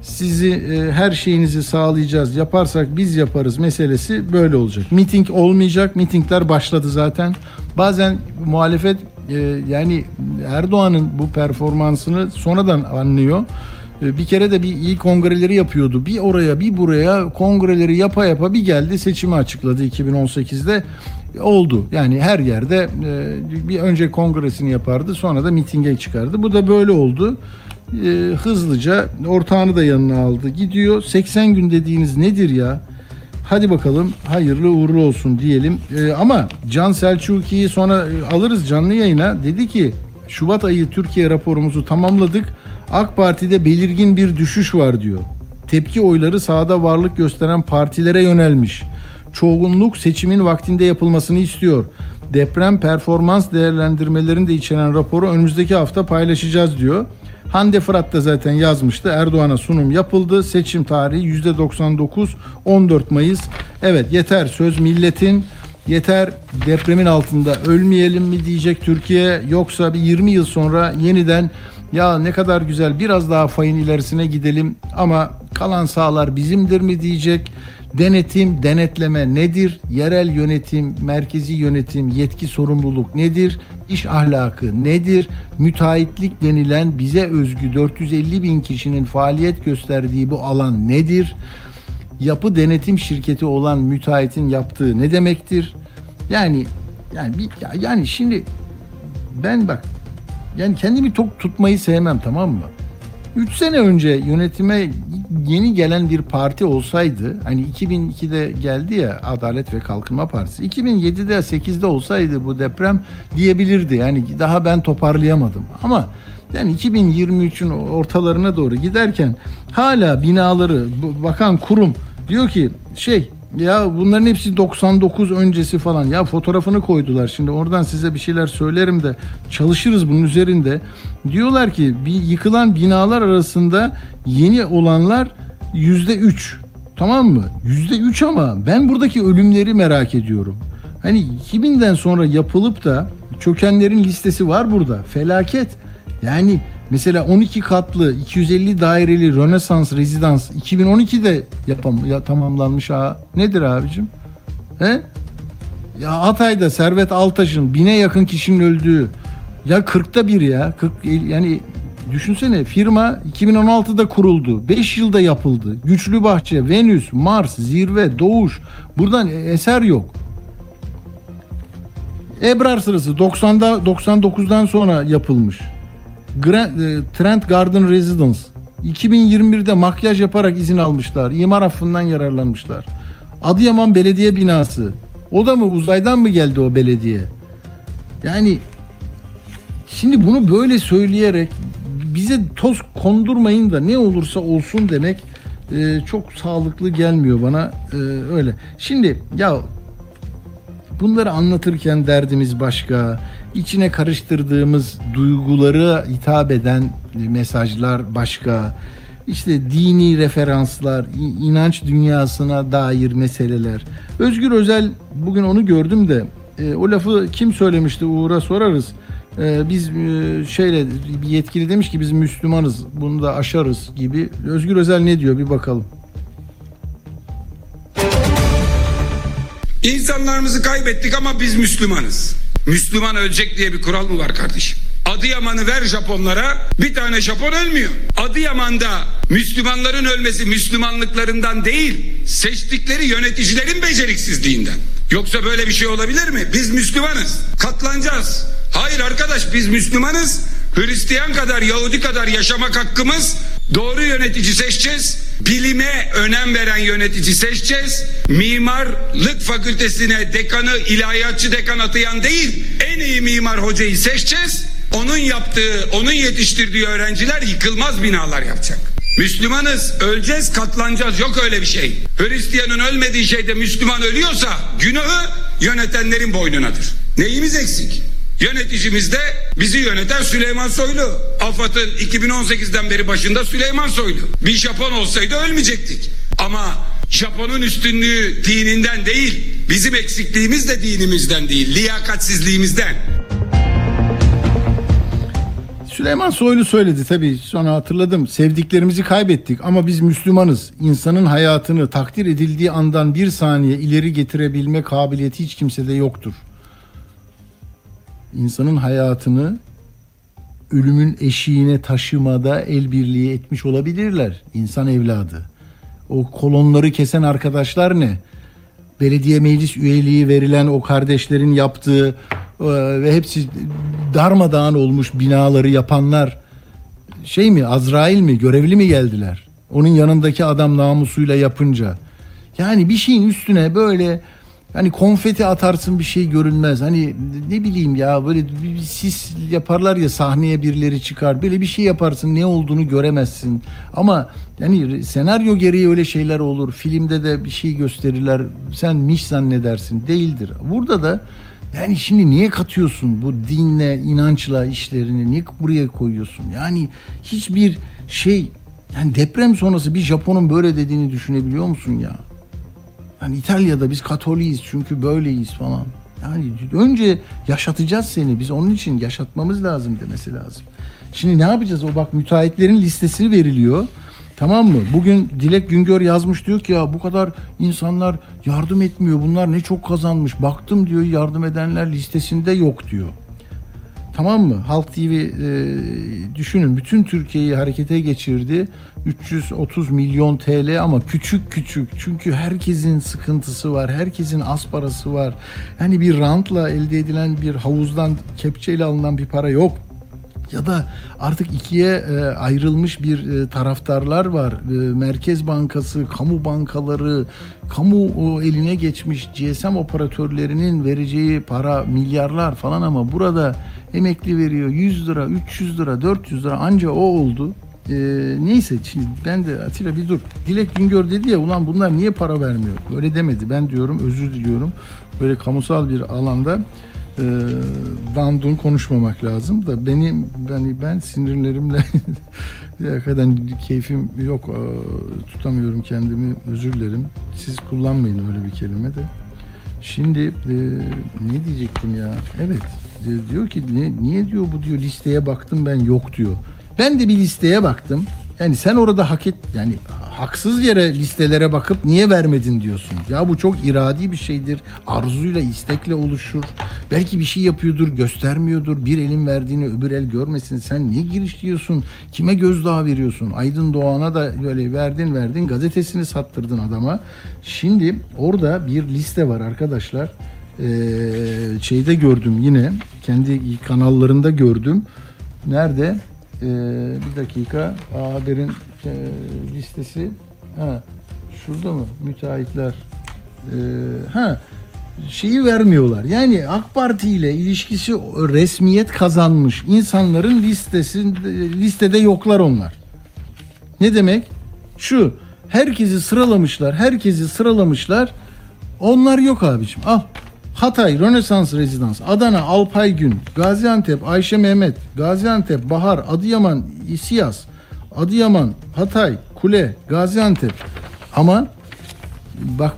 sizi e, her şeyinizi sağlayacağız yaparsak biz yaparız meselesi böyle olacak. Miting olmayacak mitingler başladı zaten bazen muhalefet e, yani Erdoğan'ın bu performansını sonradan anlıyor. E, Bir kere de bir iyi kongreleri yapıyordu. Bir oraya bir buraya kongreleri yapa yapa bir geldi seçimi açıkladı 2018'de. oldu. Yani her yerde e, bir önce kongresini yapardı sonra da mitinge çıkardı. Bu da böyle oldu. E, hızlıca ortağını da yanına aldı. Gidiyor 80 gün dediğiniz nedir ya? Hadi bakalım hayırlı uğurlu olsun diyelim. E, ama Can Selçuk'iyi sonra e, alırız canlı yayına. Dedi ki Şubat ayı Türkiye raporumuzu tamamladık. AK Parti'de belirgin bir düşüş var diyor. Tepki oyları sahada varlık gösteren partilere yönelmiş. Çoğunluk seçimin vaktinde yapılmasını istiyor. Deprem performans değerlendirmelerini de içeren raporu önümüzdeki hafta paylaşacağız diyor. Hande Fırat da zaten yazmıştı. Erdoğan'a sunum yapıldı. Seçim tarihi %99 14 Mayıs. Evet yeter söz milletin. Yeter depremin altında ölmeyelim mi diyecek Türkiye yoksa bir 20 yıl sonra yeniden ya ne kadar güzel biraz daha fayın ilerisine gidelim ama kalan sahalar bizimdir mi diyecek. Denetim, denetleme nedir? Yerel yönetim, merkezi yönetim, yetki sorumluluk nedir? İş ahlakı nedir? Müteahhitlik denilen bize özgü 450 bin kişinin faaliyet gösterdiği bu alan nedir? Yapı denetim şirketi olan müteahhitin yaptığı ne demektir? Yani yani yani şimdi ben bak yani kendimi tok tutmayı sevmem tamam mı? 3 sene önce yönetime yeni gelen bir parti olsaydı hani 2002'de geldi ya Adalet ve Kalkınma Partisi 2007'de 8'de olsaydı bu deprem diyebilirdi. Yani daha ben toparlayamadım. Ama yani 2023'ün ortalarına doğru giderken hala binaları bakan kurum diyor ki şey ya bunların hepsi 99 öncesi falan. Ya fotoğrafını koydular. Şimdi oradan size bir şeyler söylerim de çalışırız bunun üzerinde. Diyorlar ki bir yıkılan binalar arasında yeni olanlar yüzde üç. Tamam mı? Yüzde üç ama ben buradaki ölümleri merak ediyorum. Hani 2000'den sonra yapılıp da çökenlerin listesi var burada. Felaket. Yani Mesela 12 katlı 250 daireli Rönesans rezidans 2012'de yapam ya tamamlanmış ha. Nedir abicim? He? Ya Hatay'da Servet Altaş'ın bine yakın kişinin öldüğü ya 40'ta bir ya. 40 yani düşünsene firma 2016'da kuruldu. 5 yılda yapıldı. Güçlü Bahçe, Venüs, Mars, Zirve, Doğuş. Buradan eser yok. Ebrar sırası 90'da 99'dan sonra yapılmış. E, Trent Garden Residence 2021'de makyaj yaparak izin almışlar. İmar affından yararlanmışlar. Adıyaman Belediye binası. O da mı uzaydan mı geldi o belediye? Yani şimdi bunu böyle söyleyerek bize toz kondurmayın da ne olursa olsun demek e, çok sağlıklı gelmiyor bana e, öyle. Şimdi ya bunları anlatırken derdimiz başka içine karıştırdığımız duyguları hitap eden mesajlar başka. İşte dini referanslar, inanç dünyasına dair meseleler. Özgür Özel bugün onu gördüm de e, o lafı kim söylemişti Uğur'a sorarız. E, biz e, şeyle bir yetkili demiş ki biz Müslümanız bunu da aşarız gibi. Özgür Özel ne diyor bir bakalım. İnsanlarımızı kaybettik ama biz Müslümanız. Müslüman ölecek diye bir kural mı var kardeşim? Adıyaman'ı ver Japonlara bir tane Japon ölmüyor. Adıyaman'da Müslümanların ölmesi Müslümanlıklarından değil seçtikleri yöneticilerin beceriksizliğinden. Yoksa böyle bir şey olabilir mi? Biz Müslümanız. Katlanacağız. Hayır arkadaş biz Müslümanız. Hristiyan kadar Yahudi kadar yaşamak hakkımız Doğru yönetici seçeceğiz. Bilime önem veren yönetici seçeceğiz. Mimarlık fakültesine dekanı, ilahiyatçı dekan atayan değil, en iyi mimar hocayı seçeceğiz. Onun yaptığı, onun yetiştirdiği öğrenciler yıkılmaz binalar yapacak. Müslümanız, öleceğiz, katlanacağız. Yok öyle bir şey. Hristiyanın ölmediği şeyde Müslüman ölüyorsa günahı yönetenlerin boynunadır. Neyimiz eksik? Yöneticimiz de bizi yöneten Süleyman Soylu. AFAD'ın 2018'den beri başında Süleyman Soylu. Bir Japon olsaydı ölmeyecektik. Ama Japon'un üstünlüğü dininden değil, bizim eksikliğimiz de dinimizden değil, liyakatsizliğimizden. Süleyman Soylu söyledi tabii sonra hatırladım. Sevdiklerimizi kaybettik ama biz Müslümanız. İnsanın hayatını takdir edildiği andan bir saniye ileri getirebilme kabiliyeti hiç kimsede yoktur insanın hayatını ölümün eşiğine taşımada el birliği etmiş olabilirler insan evladı. O kolonları kesen arkadaşlar ne? belediye meclis üyeliği verilen o kardeşlerin yaptığı e, ve hepsi darmadağın olmuş binaları yapanlar şey mi Azrail mi görevli mi geldiler? Onun yanındaki adam namusuyla yapınca. Yani bir şeyin üstüne böyle hani konfeti atarsın bir şey görünmez. Hani ne bileyim ya böyle bir, sis yaparlar ya sahneye birileri çıkar. Böyle bir şey yaparsın ne olduğunu göremezsin. Ama yani senaryo gereği öyle şeyler olur. Filmde de bir şey gösterirler. Sen miş zannedersin. Değildir. Burada da yani şimdi niye katıyorsun bu dinle, inançla işlerini? Niye buraya koyuyorsun? Yani hiçbir şey yani deprem sonrası bir Japon'un böyle dediğini düşünebiliyor musun ya? Yani İtalya'da biz Katoliyiz çünkü böyleyiz falan. Yani önce yaşatacağız seni. Biz onun için yaşatmamız lazım demesi lazım. Şimdi ne yapacağız? O bak müteahhitlerin listesi veriliyor. Tamam mı? Bugün Dilek Güngör yazmış diyor ki ya bu kadar insanlar yardım etmiyor. Bunlar ne çok kazanmış. Baktım diyor yardım edenler listesinde yok diyor. Tamam mı? Halk TV e, düşünün bütün Türkiye'yi harekete geçirdi. 330 milyon TL ama küçük küçük. Çünkü herkesin sıkıntısı var. Herkesin az parası var. Yani bir rantla elde edilen bir havuzdan kepçeyle alınan bir para yok ya da artık ikiye e, ayrılmış bir e, taraftarlar var. E, Merkez Bankası, kamu bankaları, kamu eline geçmiş GSM operatörlerinin vereceği para milyarlar falan ama burada emekli veriyor 100 lira, 300 lira, 400 lira anca o oldu. Neyse şimdi ben de Atilla bir dur. Dilek Güngör dedi ya ulan bunlar niye para vermiyor? Böyle demedi. Ben diyorum özür diliyorum. Böyle kamusal bir alanda e, dandun konuşmamak lazım da benim ben ben sinirlerimle hakikaten keyfim yok e, tutamıyorum kendimi özür dilerim. Siz kullanmayın öyle bir kelime de. Şimdi e, ne diyecektim ya? Evet e, diyor ki ne, niye diyor bu diyor listeye baktım ben yok diyor. Ben de bir listeye baktım. Yani sen orada hak et yani haksız yere listelere bakıp niye vermedin diyorsun. Ya bu çok iradi bir şeydir. Arzuyla, istekle oluşur. Belki bir şey yapıyordur, göstermiyordur. Bir elin verdiğini öbür el görmesin. Sen niye giriş diyorsun? Kime gözdağı veriyorsun? Aydın Doğan'a da böyle verdin verdin gazetesini sattırdın adama. Şimdi orada bir liste var arkadaşlar. Ee, şeyde gördüm yine. Kendi kanallarında gördüm. Nerede? Ee, bir dakika. A Haber'in e, listesi. Ha, şurada mı? Müteahhitler. Ee, ha, şeyi vermiyorlar. Yani AK Parti ile ilişkisi resmiyet kazanmış insanların listesi listede yoklar onlar. Ne demek? Şu herkesi sıralamışlar, herkesi sıralamışlar. Onlar yok abicim. Al. Hatay Rönesans Rezidans, Adana Alpay Gün, Gaziantep Ayşe Mehmet, Gaziantep Bahar, Adıyaman İsiyas, Adıyaman, Hatay, Kule, Gaziantep. Ama bak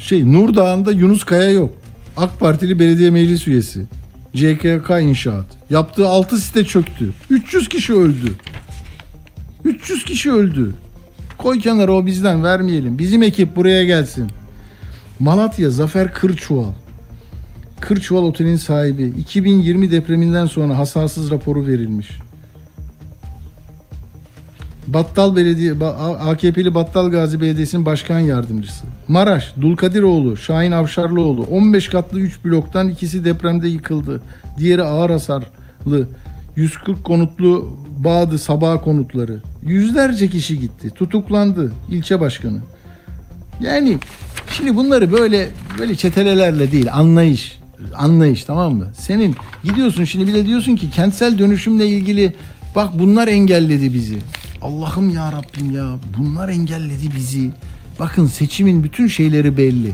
şey Nur Dağı'nda Yunus Kaya yok. AK Partili belediye meclis üyesi. CKK inşaat. Yaptığı 6 site çöktü. 300 kişi öldü. 300 kişi öldü. Koy kenara o bizden vermeyelim. Bizim ekip buraya gelsin. Malatya Zafer Kırçuval. Kırçuval Otel'in sahibi 2020 depreminden sonra hasarsız raporu verilmiş. Battal Belediye AKP'li Battal Gazi Belediyesi'nin başkan yardımcısı. Maraş Dulkadiroğlu, Şahin Avşarlıoğlu 15 katlı 3 bloktan ikisi depremde yıkıldı. Diğeri ağır hasarlı. 140 konutlu Bağdı Sabah konutları. Yüzlerce kişi gitti. Tutuklandı ilçe başkanı. Yani şimdi bunları böyle böyle çetelelerle değil anlayış anlayış tamam mı? Senin gidiyorsun şimdi bir de diyorsun ki kentsel dönüşümle ilgili bak bunlar engelledi bizi. Allah'ım ya Rabbim ya bunlar engelledi bizi. Bakın seçimin bütün şeyleri belli.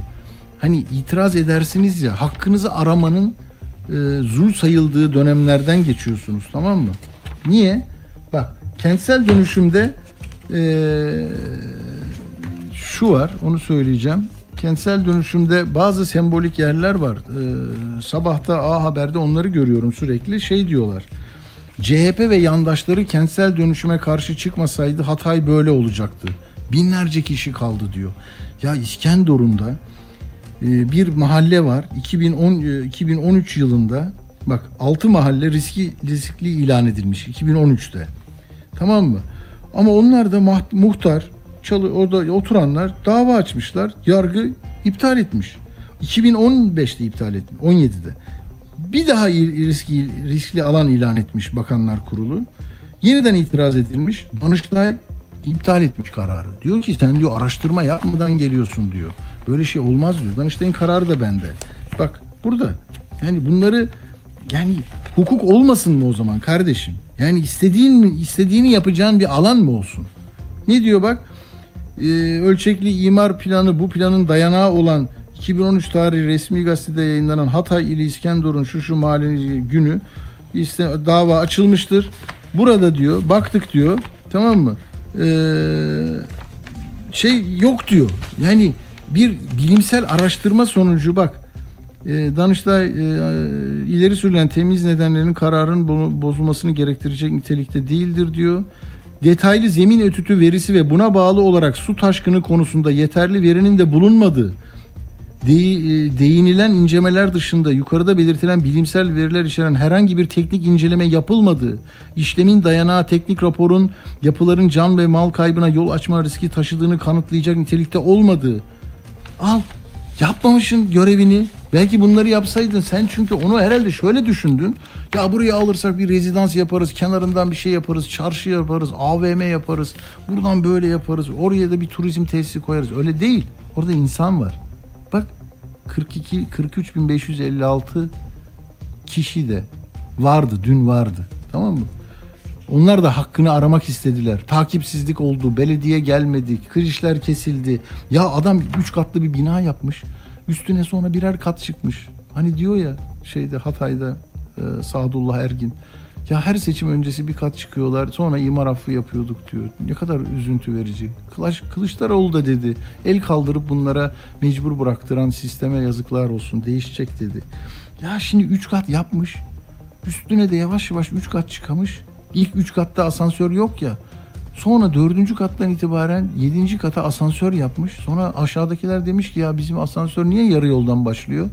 Hani itiraz edersiniz ya hakkınızı aramanın e, zul sayıldığı dönemlerden geçiyorsunuz tamam mı? Niye? Bak kentsel dönüşümde e, şu var onu söyleyeceğim. Kentsel dönüşümde bazı sembolik yerler var. Ee, sabahta A Haber'de onları görüyorum sürekli. Şey diyorlar. CHP ve yandaşları kentsel dönüşüme karşı çıkmasaydı Hatay böyle olacaktı. Binlerce kişi kaldı diyor. Ya İskenderun'da e, bir mahalle var. 2010 e, 2013 yılında bak 6 mahalle riski riskli ilan edilmiş 2013'te. Tamam mı? Ama onlar da muhtar çalı orada oturanlar dava açmışlar. Yargı iptal etmiş. 2015'te iptal etmiş. 17'de. Bir daha riski, riskli alan ilan etmiş Bakanlar Kurulu. Yeniden itiraz edilmiş. Danıştay iptal etmiş kararı. Diyor ki sen diyor araştırma yapmadan geliyorsun diyor. Böyle şey olmaz diyor. Danıştay'ın kararı da bende. Bak burada. Yani bunları yani hukuk olmasın mı o zaman kardeşim? Yani istediğin mi istediğini yapacağın bir alan mı olsun? Ne diyor bak? Ee, ölçekli imar planı bu planın dayanağı olan 2013 tarihi resmi gazetede yayınlanan Hatay ili İskenderun şu şu mahallenin günü işte dava açılmıştır. Burada diyor baktık diyor tamam mı? Ee, şey yok diyor. Yani bir bilimsel araştırma sonucu bak e, Danıştay e, ileri sürülen temiz nedenlerin kararın bo- bozulmasını gerektirecek nitelikte değildir diyor. Detaylı zemin ötütü verisi ve buna bağlı olarak su taşkını konusunda yeterli verinin de bulunmadığı de- değinilen incelemeler dışında yukarıda belirtilen bilimsel veriler içeren herhangi bir teknik inceleme yapılmadığı, işlemin dayanağı teknik raporun yapıların can ve mal kaybına yol açma riski taşıdığını kanıtlayacak nitelikte olmadığı. Al yapmamışsın görevini. Belki bunları yapsaydın sen çünkü onu herhalde şöyle düşündün. Ya buraya alırsak bir rezidans yaparız, kenarından bir şey yaparız, çarşı yaparız, AVM yaparız. Buradan böyle yaparız. Oraya da bir turizm tesisi koyarız. Öyle değil. Orada insan var. Bak 42 43556 kişi de vardı, dün vardı. Tamam mı? Onlar da hakkını aramak istediler. Takipsizlik oldu, belediye gelmedi, kirişler kesildi. Ya adam üç katlı bir bina yapmış. Üstüne sonra birer kat çıkmış. Hani diyor ya şeyde Hatay'da e, Sadullah Ergin. Ya her seçim öncesi bir kat çıkıyorlar. Sonra imar affı yapıyorduk diyor. Ne kadar üzüntü verici. Kılıç, Kılıçdaroğlu da dedi. El kaldırıp bunlara mecbur bıraktıran sisteme yazıklar olsun. Değişecek dedi. Ya şimdi üç kat yapmış. Üstüne de yavaş yavaş 3 kat çıkamış. İlk 3 katta asansör yok ya. Sonra dördüncü kattan itibaren yedinci kata asansör yapmış. Sonra aşağıdakiler demiş ki ya bizim asansör niye yarı yoldan başlıyor?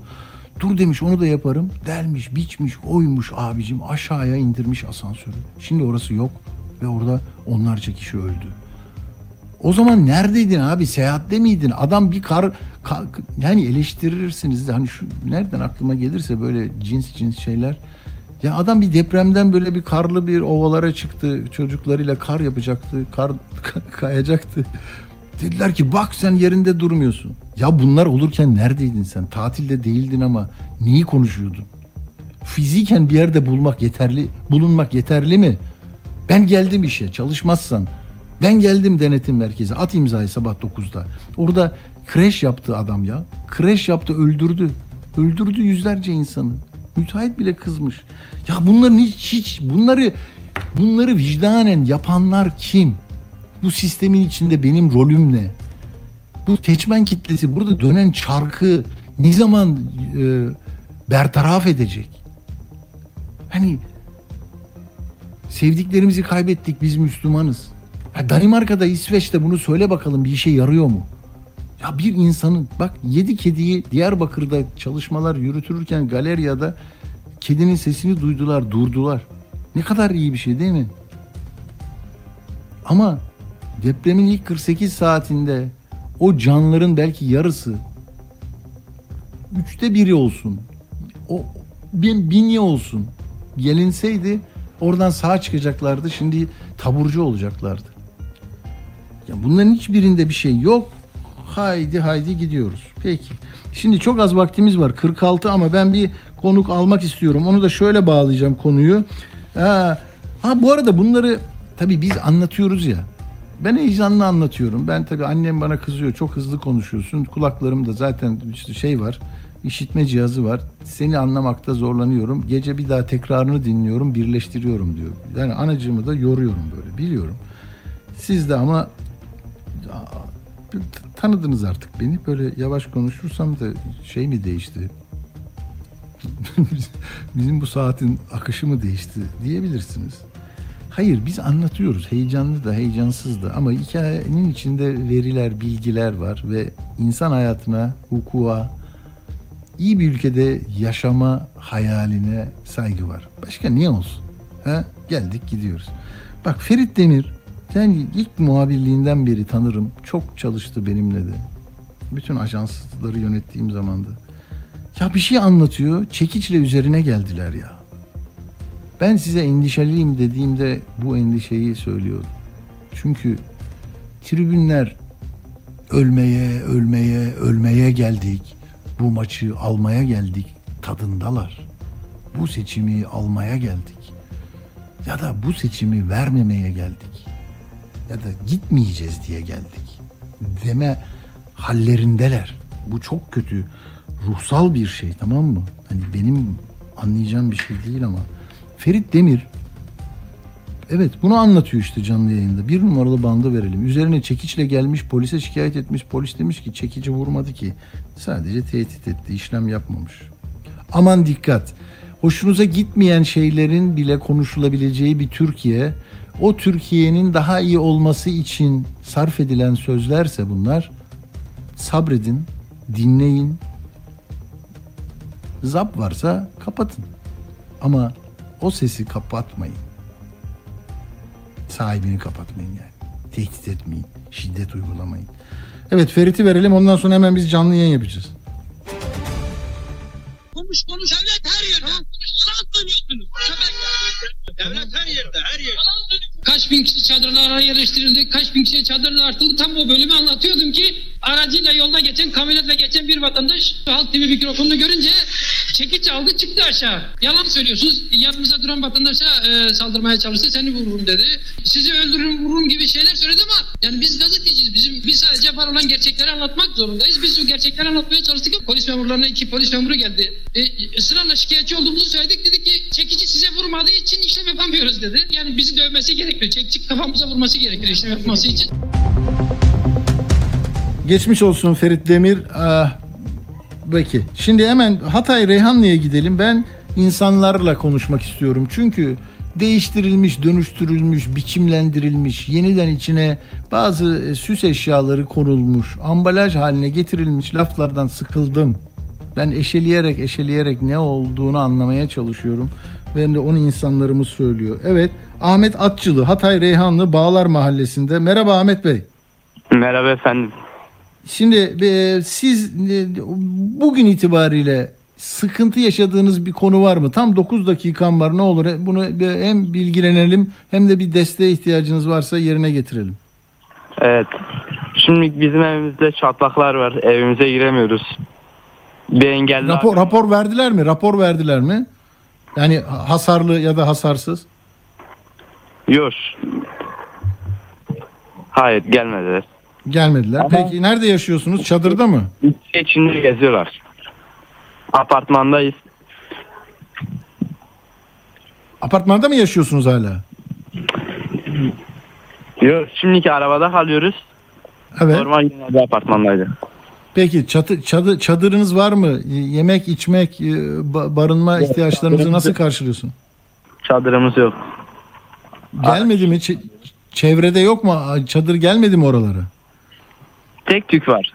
Dur demiş onu da yaparım. Delmiş, biçmiş, oymuş abicim aşağıya indirmiş asansörü. Şimdi orası yok ve orada onlarca kişi öldü. O zaman neredeydin abi? Seyahatte miydin? Adam bir kar, ka- yani eleştirirsiniz de hani şu nereden aklıma gelirse böyle cins cins şeyler. Ya adam bir depremden böyle bir karlı bir ovalara çıktı. Çocuklarıyla kar yapacaktı. Kar kayacaktı. Dediler ki bak sen yerinde durmuyorsun. Ya bunlar olurken neredeydin sen? Tatilde değildin ama neyi konuşuyordun? Fiziken bir yerde bulmak yeterli, bulunmak yeterli mi? Ben geldim işe çalışmazsan. Ben geldim denetim merkezi. At imzayı sabah 9'da. Orada kreş yaptı adam ya. Kreş yaptı öldürdü. Öldürdü yüzlerce insanı. Müteahhit bile kızmış. Ya bunların hiç, hiç bunları bunları vicdanen yapanlar kim? Bu sistemin içinde benim rolüm ne? Bu teçmen kitlesi burada dönen çarkı ne zaman e, bertaraf edecek? Hani sevdiklerimizi kaybettik biz Müslümanız. Ya Danimarka'da, İsveç'te bunu söyle bakalım bir işe yarıyor mu? Ya bir insanın bak yedi kediyi Diyarbakır'da çalışmalar yürütülürken galeriyada kedinin sesini duydular, durdular. Ne kadar iyi bir şey değil mi? Ama depremin ilk 48 saatinde o canların belki yarısı üçte biri olsun. O bin, binye olsun. Gelinseydi oradan sağ çıkacaklardı. Şimdi taburcu olacaklardı. Ya bunların hiçbirinde bir şey yok. Haydi haydi gidiyoruz. Peki. Şimdi çok az vaktimiz var. 46 ama ben bir konuk almak istiyorum. Onu da şöyle bağlayacağım konuyu. Ha, ha bu arada bunları tabii biz anlatıyoruz ya. Ben heyecanlı anlatıyorum. Ben tabii annem bana kızıyor. Çok hızlı konuşuyorsun. Kulaklarımda zaten işte şey var. işitme cihazı var. Seni anlamakta zorlanıyorum. Gece bir daha tekrarını dinliyorum, birleştiriyorum diyor. Yani anacığımı da yoruyorum böyle. Biliyorum. Siz de ama tanıdınız artık beni. Böyle yavaş konuşursam da şey mi değişti? Bizim bu saatin akışı mı değişti diyebilirsiniz. Hayır biz anlatıyoruz. Heyecanlı da heyecansız da ama hikayenin içinde veriler, bilgiler var ve insan hayatına, hukuka, iyi bir ülkede yaşama hayaline saygı var. Başka niye olsun? Ha? Geldik gidiyoruz. Bak Ferit Demir yani ilk muhabirliğinden beri tanırım. Çok çalıştı benimle de. Bütün ajansları yönettiğim zamanda. Ya bir şey anlatıyor. Çekiçle üzerine geldiler ya. Ben size endişeliyim dediğimde bu endişeyi söylüyorum. Çünkü tribünler ölmeye, ölmeye, ölmeye geldik. Bu maçı almaya geldik tadındalar. Bu seçimi almaya geldik. Ya da bu seçimi vermemeye geldik. Ya da gitmeyeceğiz diye geldik. Deme hallerindeler. Bu çok kötü. Ruhsal bir şey tamam mı? Hani benim anlayacağım bir şey değil ama. Ferit Demir Evet bunu anlatıyor işte canlı yayında. Bir numaralı bandı verelim. Üzerine çekiçle gelmiş polise şikayet etmiş. Polis demiş ki çekici vurmadı ki. Sadece tehdit etti. işlem yapmamış. Aman dikkat. Hoşunuza gitmeyen şeylerin bile konuşulabileceği bir Türkiye. O Türkiye'nin daha iyi olması için sarf edilen sözlerse bunlar. Sabredin, dinleyin. Zap varsa kapatın. Ama o sesi kapatmayın sahibini kapatmayın yani. Tehdit etmeyin. Şiddet uygulamayın. Evet Ferit'i verelim ondan sonra hemen biz canlı yayın yapacağız. Konuş konuş. Devlet her yerde. Yalan söylüyorsunuz. Devlet her yerde, her yerde. Kaç bin kişi çadırlara yerleştirildi, kaç bin kişiye çadırlar artıldı. Tam o bölümü anlatıyordum ki aracıyla yolda geçen, kamyonetle geçen bir vatandaş Halk TV mikrofonunu görünce çekiç aldı çıktı aşağı. Yalan söylüyorsunuz. Yanımıza duran vatandaşa e, saldırmaya çalıştı. Seni vururum dedi. Sizi öldürürüm vururum gibi şeyler söyledi ama yani biz gazeteciyiz. Bizim biz sadece var olan gerçekleri anlatmak zorundayız. Biz o gerçekleri anlatmaya çalıştık. Polis memurlarına iki polis memuru geldi. E, ısrarla şikayetçi olduğumuzu söyledik. Dedik ki çekici size vurmadığı için işlem yapamıyoruz dedi. Yani bizi dövmesi gerekiyor. Çekici kafamıza vurması gerekiyor işlem yapması için. Geçmiş olsun Ferit Demir. Ah, peki. Şimdi hemen Hatay Reyhanlı'ya gidelim. Ben insanlarla konuşmak istiyorum. Çünkü değiştirilmiş, dönüştürülmüş, biçimlendirilmiş, yeniden içine bazı e, süs eşyaları konulmuş, ambalaj haline getirilmiş laflardan sıkıldım. Ben eşeleyerek eşeleyerek ne olduğunu anlamaya çalışıyorum. Ben de onu insanlarımız söylüyor. Evet, Ahmet Atçılı, Hatay Reyhanlı Bağlar Mahallesi'nde. Merhaba Ahmet Bey. Merhaba efendim. Şimdi e, siz e, bugün itibariyle sıkıntı yaşadığınız bir konu var mı? Tam 9 dakikam var. Ne olur e, bunu hem bilgilenelim hem de bir desteğe ihtiyacınız varsa yerine getirelim. Evet. Şimdi bizim evimizde çatlaklar var. Evimize giremiyoruz. Bir engelli Rapor rapor verdiler mi? Rapor verdiler mi? Yani hasarlı ya da hasarsız. Yok. Hayır gelmediler. Gelmediler. Peki nerede yaşıyorsunuz? Çadırda mı? İçi içinde geziyorlar. Apartmandayız. Apartmanda mı yaşıyorsunuz hala? Yok. Şimdiki arabada kalıyoruz. Evet. Normal genelde apartmandaydı. Peki çatı, çadı, çadırınız var mı? Yemek, içmek, ba- barınma ihtiyaçlarınızı nasıl karşılıyorsun? Çadırımız yok. Gelmedi mi? Çevrede yok mu? Çadır gelmedi mi oralara? Tek tük var.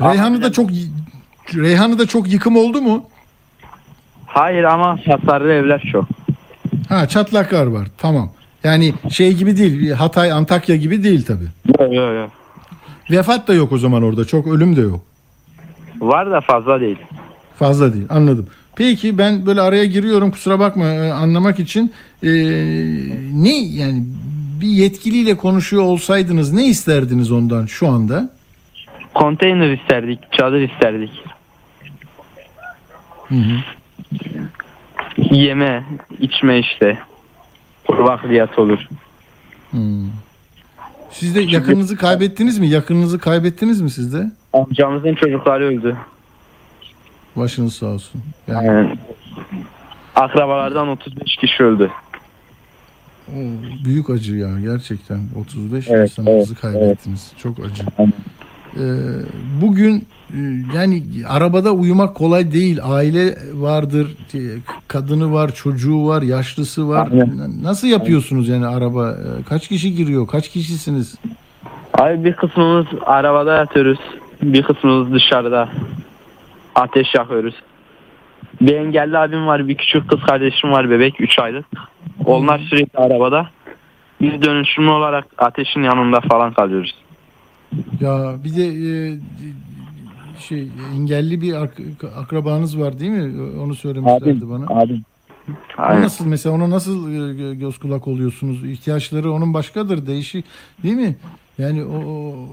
Reyhanlı'da çok Reyhanlı'da çok yıkım oldu mu? Hayır ama hasarlı evler çok. Ha çatlaklar var. Tamam. Yani şey gibi değil. Hatay, Antakya gibi değil tabii. Yok yok yok. Vefat da yok o zaman orada. Çok ölüm de yok. Var da fazla değil. Fazla değil. Anladım. Peki ben böyle araya giriyorum kusura bakma e, anlamak için. Ee, ne yani bir yetkiliyle konuşuyor olsaydınız ne isterdiniz ondan şu anda? Konteyner isterdik, çadır isterdik. Yeme, içme işte. Kuru bakliyat olur. Siz de yakınınızı kaybettiniz mi? Yakınınızı kaybettiniz mi siz de? Amcamızın çocukları öldü. Başınız sağ olsun. Yani, Yani akrabalardan 35 kişi öldü. O büyük acı ya gerçekten. 35 Evet, insanınızı evet, kaybettiniz. Çok acı. Ee, bugün e, yani arabada uyumak kolay değil. Aile vardır, kadını var, çocuğu var, yaşlısı var. Aynen. Nasıl yapıyorsunuz yani araba? E, Kaç kişi giriyor? Kaç kişisiniz? Abi bir kısmımız arabada yatıyoruz. Bir kısmımız dışarıda. Ateş yakıyoruz. Bir engelli abim var. Bir küçük kız kardeşim var bebek 3 aylık. Onlar sürekli arabada. Biz dönüşümlü olarak ateşin yanında falan kalıyoruz. Ya bir de e, şey engelli bir ak- akrabanız var değil mi? Onu söylemişlerdi bana. Abim. O nasıl mesela ona nasıl e, gö- göz kulak oluyorsunuz? İhtiyaçları onun başkadır, değişik değil mi? Yani o, o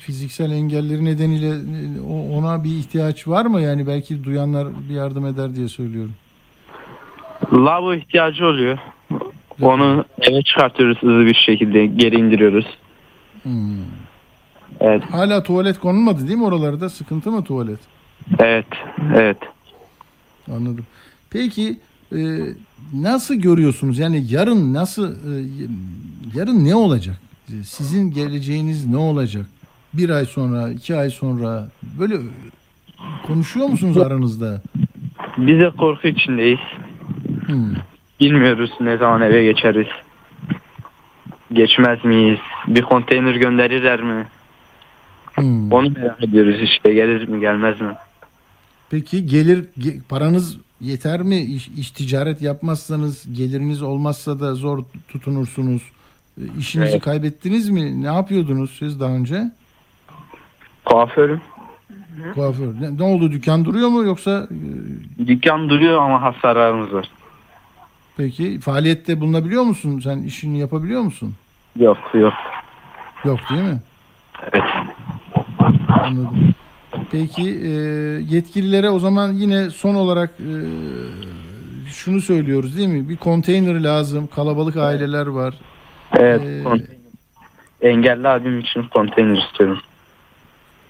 fiziksel engelleri nedeniyle e, ona bir ihtiyaç var mı? Yani belki duyanlar bir yardım eder diye söylüyorum. Lavabo ihtiyacı oluyor. Onu eve çıkartıyoruz hızlı bir şekilde. Geri indiriyoruz. Hmm. Evet. Hala tuvalet konulmadı değil mi oralarda? Sıkıntı mı tuvalet? Evet. Evet. Anladım. Peki e, nasıl görüyorsunuz? Yani yarın nasıl e, yarın ne olacak? Sizin geleceğiniz ne olacak? Bir ay sonra, iki ay sonra böyle konuşuyor musunuz aranızda? Biz de korku içindeyiz. Hmm. Bilmiyoruz ne zaman eve geçeriz. Geçmez miyiz? Bir konteyner gönderirler mi? Hmm. Onu merak ediyoruz işte. Gelir mi gelmez mi? Peki gelir ge- paranız yeter mi? İş, iş ticaret yapmazsanız geliriniz olmazsa da zor tutunursunuz. E, İşinizi Evet. kaybettiniz mi? Ne yapıyordunuz siz daha önce? Kuaförüm. Kuaför. Ne, ne oldu? Dükkan duruyor mu yoksa e, Dükkan duruyor ama hasarlarımız var. Peki faaliyette bulunabiliyor musun? Sen işini yapabiliyor musun? Yok yok. Yok değil mi? Evet. Anladım. Peki e, yetkililere o zaman yine son olarak e, şunu söylüyoruz değil mi? Bir konteyner lazım. Kalabalık aileler var. Evet. Ee, konteyner. Engelli abim için konteyner istiyorum.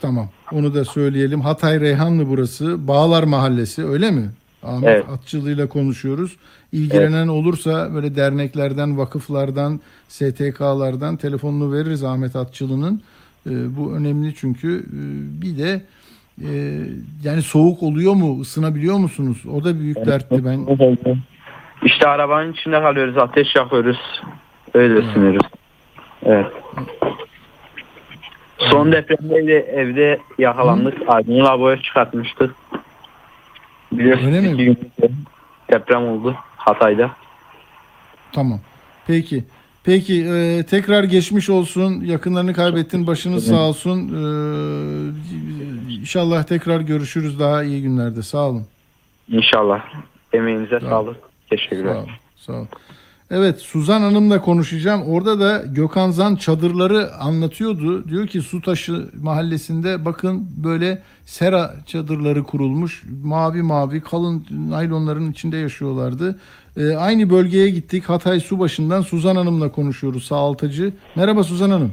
Tamam. Onu da söyleyelim. Hatay Reyhanlı burası. Bağlar Mahallesi öyle mi? Ahmet Evet. Atçılı'yla konuşuyoruz. İlgilenen olursa böyle derneklerden, vakıflardan, STK'lardan telefonunu veririz Ahmet Atçılı'nın. Ee, bu önemli çünkü. Ee, bir de e, yani soğuk oluyor mu? Isınabiliyor musunuz? O da büyük dertti. Ben İşte arabanın içinde kalıyoruz. Ateş yakıyoruz. Öyle ısınıyoruz. Evet. Son depremde de evde yakalandık. Abimi lavaboya çıkartmıştık. Biliyorsunuz Öyle mi? deprem oldu Hatay'da. Tamam. Peki. Peki e, tekrar geçmiş olsun. Yakınlarını kaybettin. Başınız sağ olsun. Ee, inşallah tekrar görüşürüz daha iyi günlerde. Sağ olun. İnşallah. Emeğinize Sağ sağlık. Teşekkürler. Sağ olun. Sağ olun. Evet Suzan Hanım'la konuşacağım. Orada da Gökhan Zan çadırları anlatıyordu. Diyor ki Sutaşı mahallesinde bakın böyle sera çadırları kurulmuş. Mavi mavi kalın naylonların içinde yaşıyorlardı. Ee, aynı bölgeye gittik. Hatay Subaşı'ndan Suzan Hanım'la konuşuyoruz sağaltıcı. Merhaba Suzan Hanım.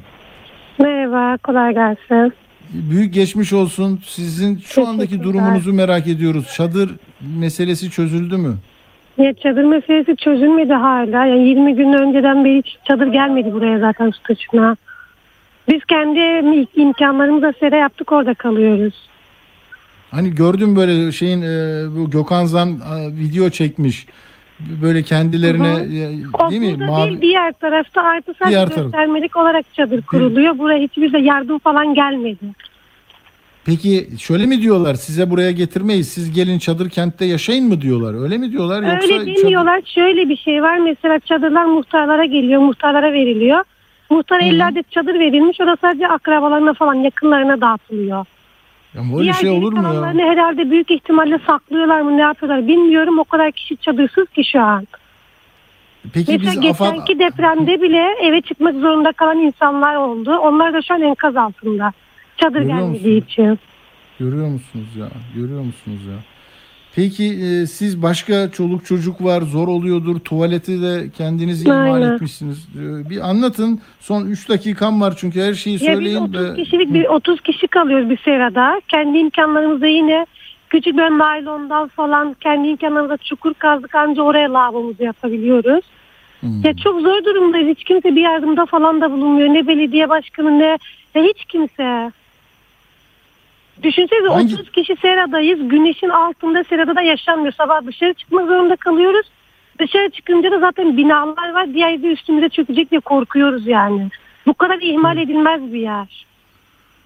Merhaba, kolay gelsin. Büyük geçmiş olsun. Sizin şu andaki durumunuzu merak ediyoruz. Çadır meselesi çözüldü mü? Ya çadır meselesi çözülmedi hala. Yani 20 gün önceden beri çadır gelmedi buraya zaten su taşına. Biz kendi im- imkanlarımızla sera yaptık orada kalıyoruz. Hani gördüm böyle şeyin e, bu Gökhan Zan e, video çekmiş. Böyle kendilerine Hı hı. O değil mi? Mavi değil diğer tarafta artı sadece Diğer taraf. göstermelik olarak çadır kuruluyor. Buraya hiçbir de yardım falan gelmedi. Peki şöyle mi diyorlar? Size buraya getirmeyiz. Siz gelin çadır kentte yaşayın mı diyorlar? Öyle mi diyorlar yoksa Öyle demiyorlar. Şöyle bir şey var. Mesela çadırlar muhtarlara geliyor. Muhtarlara veriliyor. Muhtara 50 adet çadır verilmiş. O da sadece akrabalarına falan yakınlarına dağıtılıyor. Ya böyle Diğer şey olur mu ya? herhalde büyük ihtimalle saklıyorlar mı ne yapıyorlar bilmiyorum. O kadar kişi çadırsız ki şu an. Peki Mesela biz geçenki AFAD depremde bile eve çıkmak zorunda kalan insanlar oldu. Onlar da şu an enkaz altında. Çadır Görüyor gelmediği musun? için. görüyor musunuz ya? Görüyor musunuz ya? Peki e, siz başka çoluk çocuk var zor oluyordur. Tuvaleti de kendiniz ihmal Aynen. etmişsiniz. E, bir anlatın. Son 3 dakikam var çünkü her şeyi Ya biz söyleyin. 30 ve- kişilik bir 30 kişi kalıyoruz bir serada. Kendi imkanlarımızda yine küçük bir naylondan falan kendi imkanlarımızda çukur kazdık anca oraya lavabomuzu yapabiliyoruz. Hmm. Ya çok zor durumdayız. Hiç kimse bir yardımda falan da bulunmuyor. Ne belediye başkanı ne, ne hiç kimse. Düşünsenize Hangi- 30 kişi seradayız. Güneşin altında serada da yaşanmıyor. Sabah dışarı çıkmak zorunda kalıyoruz. Dışarı çıkınca da zaten binalar var. Diğer de üstümüze çökecek diye korkuyoruz yani. Bu kadar ihmal edilmez bir yer.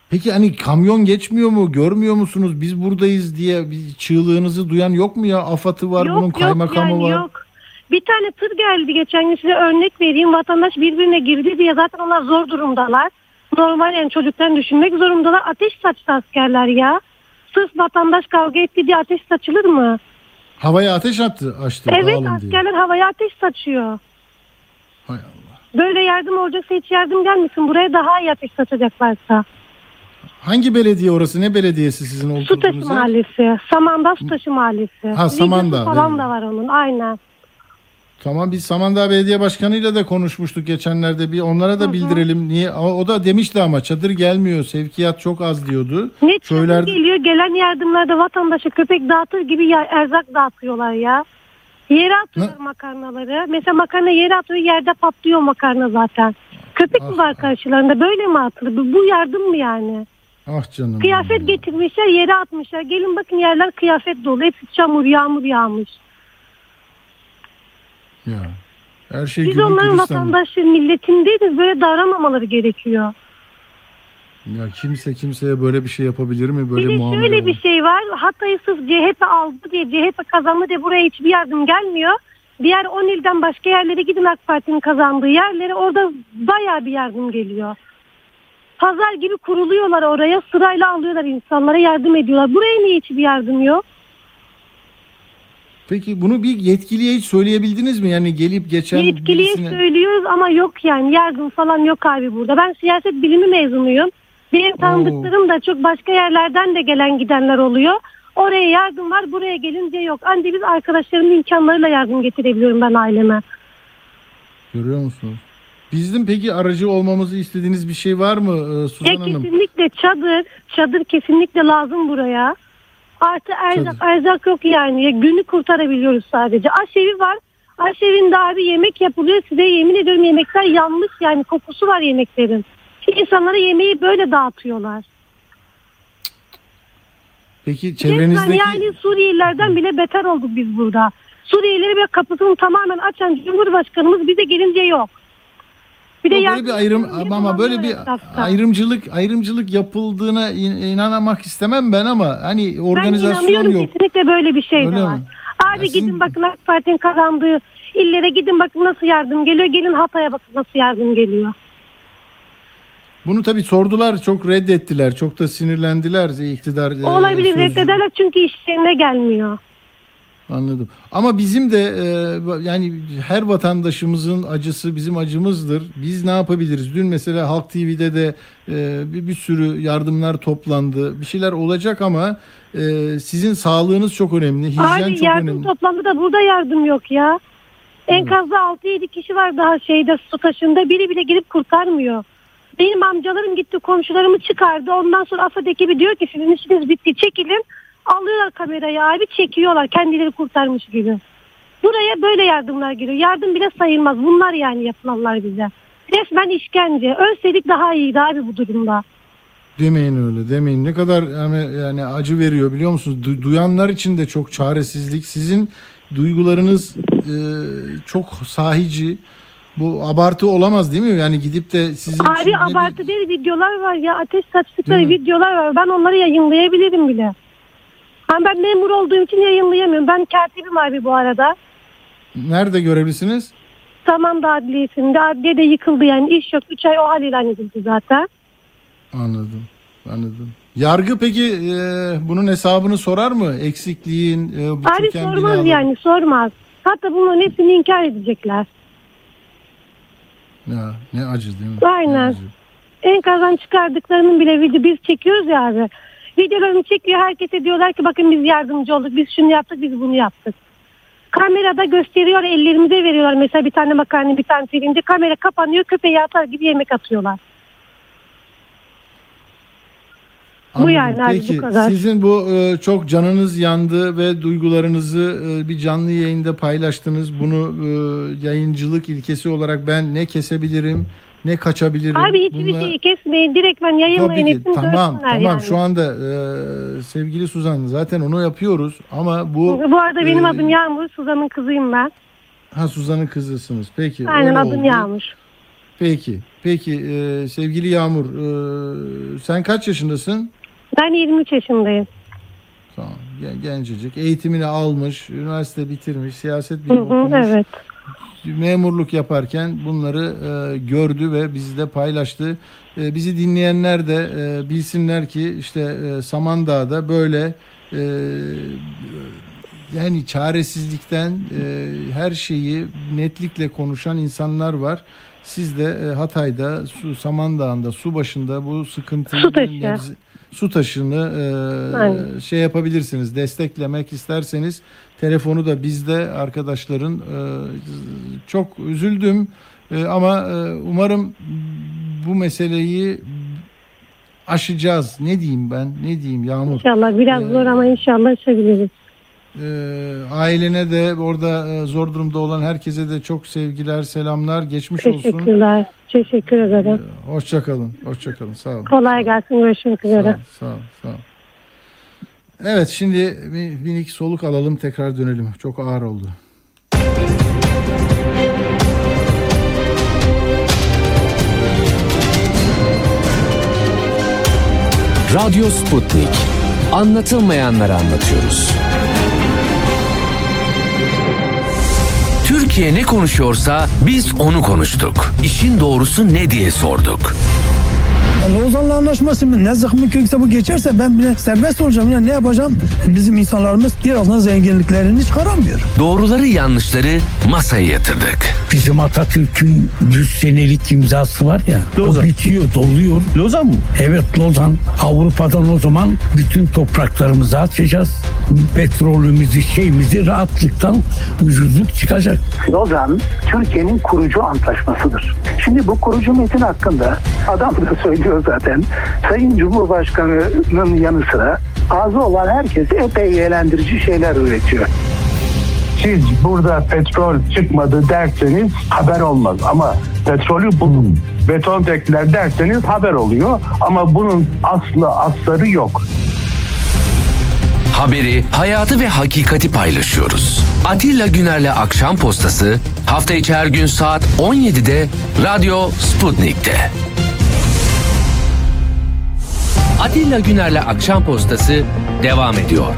Peki hani kamyon geçmiyor mu? Görmüyor musunuz? Biz buradayız diye bir çığlığınızı duyan yok mu ya? AFAD'ı var, bunun kaymakamı yani var. Yok. Bir tane tır geldi geçen gün size örnek vereyim. Vatandaş birbirine girdi diye zaten onlar zor durumdalar. Normal yani çocuklarını düşünmek zorundalar. Ateş saçtı askerler ya. Sırf vatandaş kavga etti diye ateş saçılır mı? Havaya ateş attı açtı Evet dağılın diye. askerler havaya ateş saçıyor. Hay Allah. Böyle yardım olacaksa hiç yardım gelmesin. Buraya daha iyi ateş saçacaklarsa. Hangi belediye orası? Ne belediyesi sizin Sutaşı oturduğunuz yer? Mahallesi. Samandağ Sutaşı Mahallesi. Ha, Samandağ, falan da var onun. Aynen. Tamam biz Samandağ Belediye Başkanı'yla da konuşmuştuk geçenlerde. Bir onlara da bildirelim. Niye? O, o da demişti ama çadır gelmiyor. Sevkiyat çok az diyordu. Ne çadır Söyler- geliyor gelen yardımlarda vatandaşa köpek dağıtır gibi ya, erzak dağıtıyorlar ya. Yere atıyorlar makarnaları. Mesela makarna yere atıyor yerde patlıyor makarna zaten. Köpek mi Ah, var karşılarında böyle mi atılır? Bu, bu yardım mı yani? Ah canım. Kıyafet getirmişler yere atmışlar. Gelin bakın yerler kıyafet dolu. Hepsi çamur yağmur yağmış. Ya. Her şey Biz onların vatandaşı milletindeyiz. Böyle davranmamaları gerekiyor. Ya kimse kimseye böyle bir şey yapabilir mi? Böyle bir de muamele şöyle bir şey var. Hatay'ı sırf CHP aldı diye CHP kazandı diye buraya hiçbir yardım gelmiyor. Diğer 10 ilden başka yerlere gidin AK Parti'nin kazandığı yerlere orada bayağı bir yardım geliyor. Pazar gibi kuruluyorlar oraya sırayla alıyorlar insanlara yardım ediyorlar. Buraya niye hiçbir yardım yok? Peki bunu bir yetkiliye hiç söyleyebildiniz mi? Yani gelip geçen Yetkiliye birisine- söylüyoruz ama yok yani yardım falan yok abi burada. Ben siyaset bilimi mezunuyum. Benim tanıdıklarım da çok başka yerlerden de gelen gidenler oluyor. Oraya yardım var buraya gelince yok. Ancak biz arkadaşlarımın imkanlarıyla yardım getirebiliyorum ben aileme. Görüyor musunuz? Bizim peki aracı olmamızı istediğiniz bir şey var mı e, Suzan Ya Hanım? kesinlikle çadır, çadır kesinlikle lazım buraya. Artı erzak, erzak yok yani. Ya günü kurtarabiliyoruz sadece. Aşevi var. Aşevinde abi yemek yapılıyor. Size yemin ediyorum yemekler yanmış yani kokusu var yemeklerin. İnsanlara yemeği böyle dağıtıyorlar. Peki çevrenizdeki yani Suriyelilerden bile beter olduk biz burada. Suriyelileri böyle kapısını tamamen açan Cumhurbaşkanımız bize gelince yok. Bir de böyle yardım bir ayrım ama böyle bir etrafta. ayrımcılık ayrımcılık yapıldığına in- inanmak istemem ben ama hani Ben organizasyon inanıyorum yok. kesinlikle böyle bir şey Öyle de mi? var. Abi Ya sizin- gidin bakın AK Parti'nin kazandığı illere gidin bakın nasıl yardım geliyor. Gelin Hatay'a bakın nasıl yardım geliyor. Bunu tabii sordular, çok reddettiler, çok da sinirlendiler iktidar. e, Olabilir sözcü- reddederler çünkü işlerine gelmiyor. Anladım. Ama bizim de e, yani her vatandaşımızın acısı bizim acımızdır. Biz ne yapabiliriz? Dün mesela Halk TV'de de e, bir, bir sürü yardımlar toplandı. Bir şeyler olacak ama e, sizin sağlığınız çok önemli. Hijyen Abi çok yardım önemli. toplandı da burada yardım yok ya. Enkazda 6-7 kişi var daha şeyde su taşında. Biri bile gelip kurtarmıyor. Benim amcalarım gitti komşularımı çıkardı. Ondan sonra AFAD ekibi diyor ki sizin işiniz bitti çekilin. Alıyorlar kamerayı abi çekiyorlar kendileri kurtarmış gibi. Buraya böyle yardımlar geliyor. Yardım bile sayılmaz. Bunlar yani yapılanlar bize. Resmen işkence. Ölseydik daha iyiydi abi bu durumda. Demeyin öyle demeyin. Ne kadar yani, yani acı veriyor biliyor musunuz? Du- duyanlar için de çok çaresizlik. Sizin duygularınız e, çok sahici. Bu abartı olamaz değil mi? Yani gidip de sizin Abi abartı değil videolar var ya ateş Değil mi? videolar var. Ben onları yayınlayabilirim bile. Ama ben memur olduğum için yayınlayamıyorum. Ben katibim abi bu arada. Nerede görevlisiniz? Tamam da adliyesinde. Adliye de yıkıldı yani. iş yok. 3 ay o hal ilan edildi zaten. Anladım. Anladım. Yargı peki e, bunun hesabını sorar mı? Eksikliğin, e, bu Abi sormaz binalar- yani sormaz. Hatta bunların hepsini inkar edecekler. Ya, ne acı değil mi? Ne Aynen. acı. Enkazdan çıkardıklarının bile video biz çekiyoruz ya abi. Videolarını çekiyor herkese diyorlar ki bakın biz yardımcı olduk. Biz şunu yaptık biz bunu yaptık. Kamerada gösteriyor ellerimize veriyorlar. Mesela bir tane makarna bir tane pirinci. Kamera kapanıyor köpeğe atar gibi yemek atıyorlar. Bu Anladım. yani abi, bu Peki kadar. sizin bu e, çok canınız yandı ve duygularınızı e, bir canlı yayında paylaştınız. Bunu e, yayıncılık ilkesi olarak ben ne kesebilirim ne kaçabilirim. Abi hiçbir Bunlar- şeyi kesmeyin. Direktmen yayınlayın. Tabii ki tamam tamam yani. şu anda e, sevgili Suzan zaten onu yapıyoruz ama bu Bu arada benim e, adım Yağmur. Suzan'ın kızıyım ben. ha Suzan'ın kızısınız. Peki. Aynen adım oldu. Yağmur. Peki. Peki e, sevgili Yağmur e, sen kaç yaşındasın? Ben 23 yaşındayım. Tamam. gen- Gencecik. Eğitimini almış, üniversite bitirmiş, siyaset bilimi okumuş. evet. Memurluk yaparken bunları e, gördü ve bizle paylaştı. E, bizi dinleyenler de e, bilsinler ki işte e, Samandağ'da böyle e, yani çaresizlikten e, her şeyi netlikle konuşan insanlar var. Siz de e, Hatay'da, su, Samandağ'ında, su başında bu sıkıntıyı Su taşı. nebze- su taşını e, Aynen. şey yapabilirsiniz. Desteklemek isterseniz telefonu da bizde arkadaşların e, çok üzüldüm E, ama e, umarım bu meseleyi aşacağız. Ne diyeyim ben? Ne diyeyim Yağmur? İnşallah biraz Ee, zor ama inşallah aşabiliriz. Ailene de orada e, zor durumda olan herkese de çok sevgiler, selamlar. Geçmiş olsun. Teşekkürler. Teşekkür ederim. Hoşça kalın. Hoşça kalın. Sağ olun. Kolay gelsin. Görüşmek Sağ üzere. ol, sağ ol, sağ ol. Evet şimdi bir minik soluk alalım tekrar dönelim. Çok ağır oldu. Radyo Sputnik. Anlatılmayanları anlatıyoruz. Türkiye ne konuşuyorsa biz onu konuştuk. İşin doğrusu ne diye sorduk. Lozan'la anlaşması mı? Ne zıkkımı kökse bu geçerse ben bile serbest olacağım. Ya ne yapacağım? Bizim insanlarımız birazdan zenginliklerini çıkaramıyor. Doğruları yanlışları masaya yatırdık. Bizim Atatürk'ün 100 senelik imzası var ya. Lozan. O bitiyor, doluyor. Lozan mı? Evet Lozan. Avrupa'dan o zaman bütün topraklarımızı açacağız. Petrolümüzü, şeyimizi rahatlıktan ucuzluk çıkacak. Lozan Türkiye'nin kurucu antlaşmasıdır. Şimdi bu kurucu metin hakkında adam da söylüyor zaten. Sayın Cumhurbaşkanı'nın yanı sıra ağzı olan herkes epey eğlendirici şeyler üretiyor. Siz burada petrol çıkmadı derseniz haber olmaz. Ama petrolü bulun, beton tekler derseniz haber oluyor. Ama bunun aslı asları yok. Haberi, hayatı ve hakikati paylaşıyoruz. Atilla Güner'le Akşam Postası hafta içi her gün saat 17'de Radyo Sputnik'te. Atilla Güner'le Akşam Postası devam ediyor.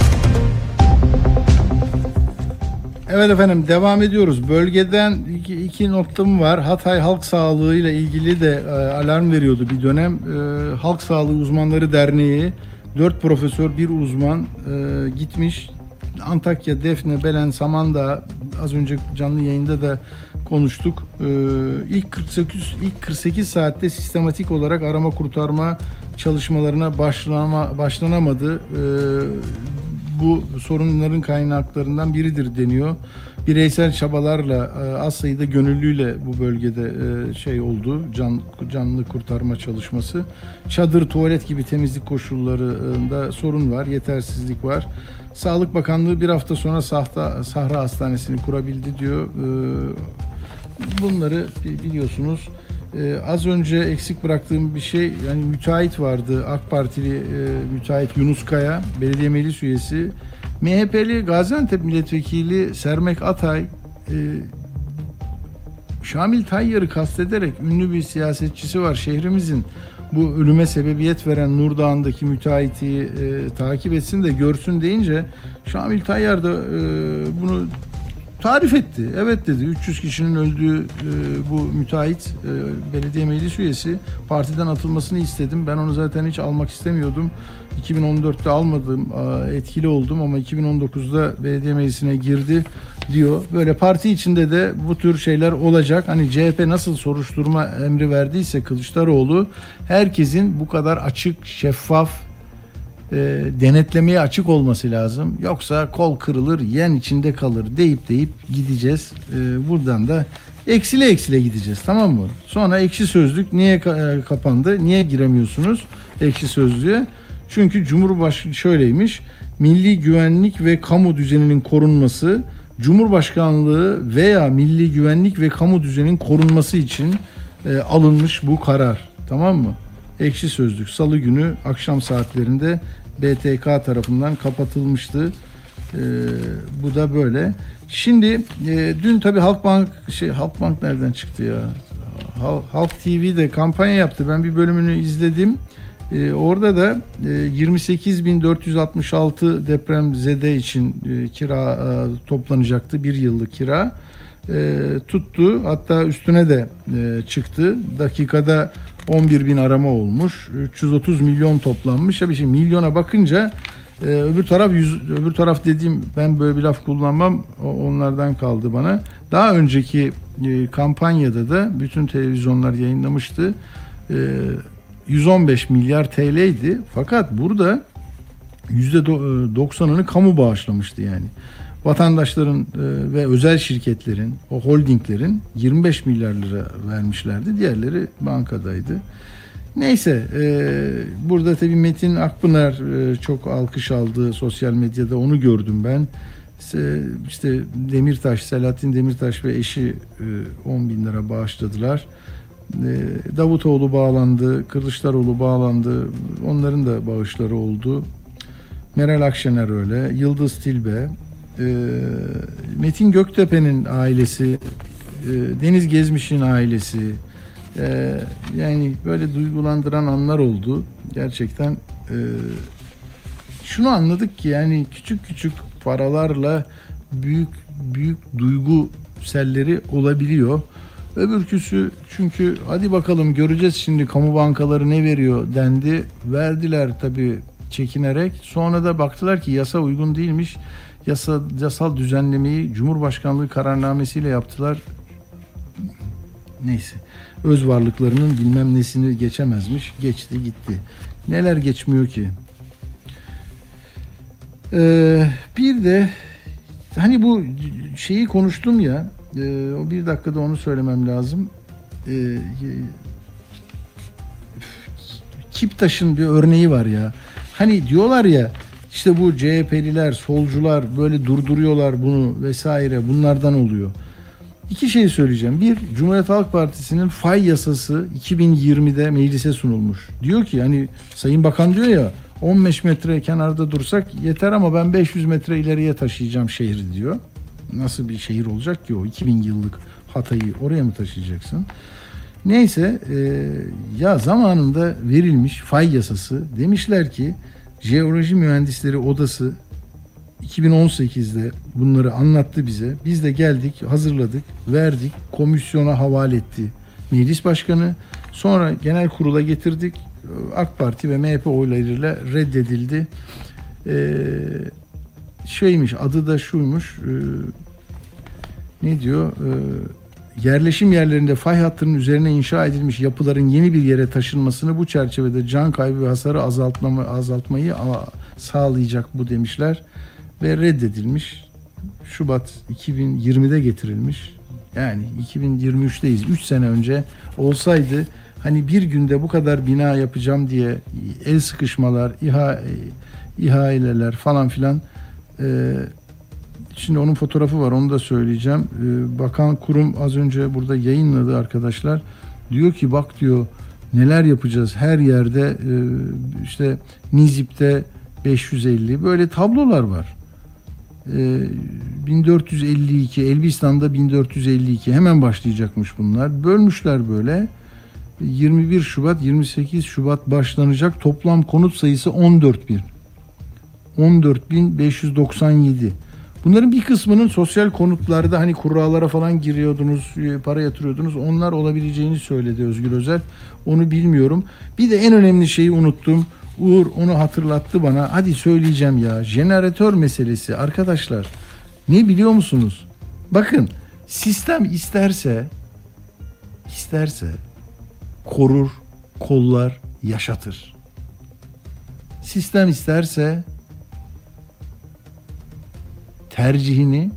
Evet efendim devam ediyoruz. Bölgeden iki, iki noktam var. Hatay Halk Sağlığı ile ilgili de e, alarm veriyordu bir dönem. E, Halk Sağlığı Uzmanları Derneği dört profesör bir uzman e, gitmiş. Antakya, Defne, Belen, Samandağ az önce canlı yayında da konuştuk. E, ilk 48 ilk 48 saatte sistematik olarak arama kurtarma çalışmalarına başlama, başlanamadı. E, bu sorunların kaynaklarından biridir deniyor. Bireysel çabalarla e, az sayıda gönüllüyle bu bölgede e, şey oldu can canlı kurtarma çalışması. Çadır, tuvalet gibi temizlik koşullarında sorun var, yetersizlik var. Sağlık Bakanlığı bir hafta sonra Sahta, Sahra Hastanesi'ni kurabildi diyor. E, bunları bi- biliyorsunuz. Ee, az önce eksik bıraktığım bir şey yani müteahhit vardı AK Partili e, müteahhit Yunus Kaya belediye meclis üyesi. MHP'li Gaziantep milletvekili Sermek Atay e, Şamil Tayyar'ı kastederek ünlü bir siyasetçisi var şehrimizin. Bu ölüme sebebiyet veren Nurdağ'ındaki müteahhiti e, takip etsin de görsün deyince Şamil Tayyar da e, bunu tarif etti. Evet dedi 300 kişinin öldüğü e, bu müteahhit e, belediye meclis üyesi partiden atılmasını istedim. Ben onu zaten hiç almak istemiyordum. 2014'te almadım, e, etkili oldum ama 2019'da belediye meclisine girdi diyor. Böyle parti içinde de bu tür şeyler olacak. Hani CHP nasıl soruşturma emri verdiyse Kılıçdaroğlu herkesin bu kadar açık, şeffaf, e, denetlemeye açık olması lazım. Yoksa kol kırılır, yen içinde kalır deyip deyip gideceğiz. E, buradan da eksile eksile gideceğiz tamam mı? Sonra ekşi sözlük niye e, kapandı? Niye giremiyorsunuz ekşi sözlüğe? Çünkü Cumhurbaşkanı şöyleymiş. Milli güvenlik ve kamu düzeninin korunması Cumhurbaşkanlığı veya milli güvenlik ve kamu düzeninin korunması için e, alınmış bu karar. Tamam mı? Ekşi Sözlük Salı günü akşam saatlerinde BTK tarafından kapatılmıştı. Ee, bu da böyle. Şimdi e, dün tabii Halkbank şey Halkbank nereden çıktı ya? Hal- Halk TV de kampanya yaptı. Ben bir bölümünü izledim. Ee, orada da e, 28.466 deprem zede için e, kira e, toplanacaktı. Bir yıllık kira. e, tuttu. Hatta üstüne de e, çıktı. Dakikada 11 bin arama olmuş. 330 milyon toplanmış. Tabii şimdi milyona bakınca e, öbür taraf yüz, öbür taraf dediğim ben böyle bir laf kullanmam. O, onlardan kaldı bana. Daha önceki e, kampanyada da bütün televizyonlar yayınlamıştı. E, 115 milyar TL'ydi. Fakat burada %90'ını kamu bağışlamıştı yani. Vatandaşların e, ve özel şirketlerin, o holdinglerin 25 milyar lira vermişlerdi. Diğerleri bankadaydı. Neyse e, burada tabii Metin Akpınar e, çok alkış aldı sosyal medyada onu gördüm ben. İşte, Demirtaş, Selahattin Demirtaş ve eşi e, 10 bin lira bağışladılar. E, Davutoğlu bağlandı, Kılıçdaroğlu bağlandı. Onların da bağışları oldu. Meral Akşener öyle, Yıldız Tilbe, e, Metin Göktepe'nin ailesi, e, Deniz Gezmiş'in ailesi, e, yani böyle duygulandıran anlar oldu. Gerçekten e, şunu anladık ki yani küçük küçük paralarla büyük büyük duygu selleri olabiliyor. Öbürküsü çünkü hadi bakalım göreceğiz şimdi kamu bankaları ne veriyor dendi. Verdiler tabii çekinerek. Sonra da baktılar ki yasa uygun değilmiş. Yasa, yasal düzenlemeyi Cumhurbaşkanlığı kararnamesiyle yaptılar. Neyse. Öz varlıklarının bilmem nesini geçemezmiş. Geçti gitti. Neler geçmiyor ki? Ee, bir de hani bu şeyi konuştum ya e, o bir dakikada onu söylemem lazım. E, Kiptaş'ın bir örneği var ya. Hani diyorlar ya işte bu CHP'liler, solcular böyle durduruyorlar bunu vesaire bunlardan oluyor. İki şey söyleyeceğim. Bir, Cumhuriyet Halk Partisi'nin fay yasası 2020'de meclise sunulmuş. Diyor ki hani Sayın Bakan diyor ya 15 metre kenarda dursak yeter ama ben 500 metre ileriye taşıyacağım şehri diyor. Nasıl bir şehir olacak ki o 2000 yıllık Hatay'ı oraya mı taşıyacaksın? Neyse e, ya zamanında verilmiş fay yasası demişler ki Jeoloji Mühendisleri Odası 2018'de bunları anlattı bize. Biz de geldik, hazırladık, verdik, komisyona havale etti meclis başkanı. Sonra genel kurula getirdik. AK Parti ve MHP oylarıyla reddedildi. Ee, şeymiş, adı da şuymuş. E, ne diyor? Ee, yerleşim yerlerinde fay hattının üzerine inşa edilmiş yapıların yeni bir yere taşınmasını bu çerçevede can kaybı ve hasarı azaltma, azaltmayı sağlayacak bu demişler ve reddedilmiş. Şubat 2020'de getirilmiş. Yani 2023'teyiz. 3 sene önce olsaydı hani bir günde bu kadar bina yapacağım diye el sıkışmalar, iha, ihaleler falan filan e, şimdi onun fotoğrafı var onu da söyleyeceğim. E, Bakan kurum az önce burada yayınladı arkadaşlar. Diyor ki bak diyor neler yapacağız her yerde e, işte Nizip'te 550 böyle tablolar var. 1452 Elbistan'da 1452 hemen başlayacakmış bunlar. Bölmüşler böyle. 21 Şubat 28 Şubat başlanacak toplam konut sayısı 14 bin. 14.597. Bunların bir kısmının sosyal konutlarda hani kurralara falan giriyordunuz, para yatırıyordunuz. Onlar olabileceğini söyledi Özgür Özel. Onu bilmiyorum. Bir de en önemli şeyi unuttum. Uğur onu hatırlattı bana. Hadi söyleyeceğim ya. Jeneratör meselesi arkadaşlar. Ne biliyor musunuz? Bakın sistem isterse isterse korur, kollar, yaşatır. Sistem isterse tercihini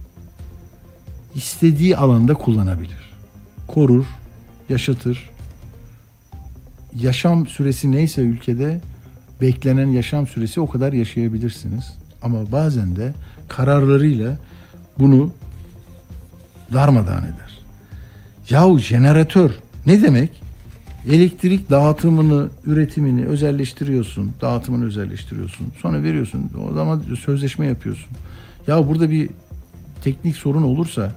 istediği alanda kullanabilir. Korur, yaşatır. Yaşam süresi neyse ülkede beklenen yaşam süresi o kadar yaşayabilirsiniz. Ama bazen de kararlarıyla bunu darmadağın eder. Yahu jeneratör ne demek? Elektrik dağıtımını, üretimini özelleştiriyorsun, dağıtımını özelleştiriyorsun. Sonra veriyorsun. O zaman sözleşme yapıyorsun. Ya burada bir teknik sorun olursa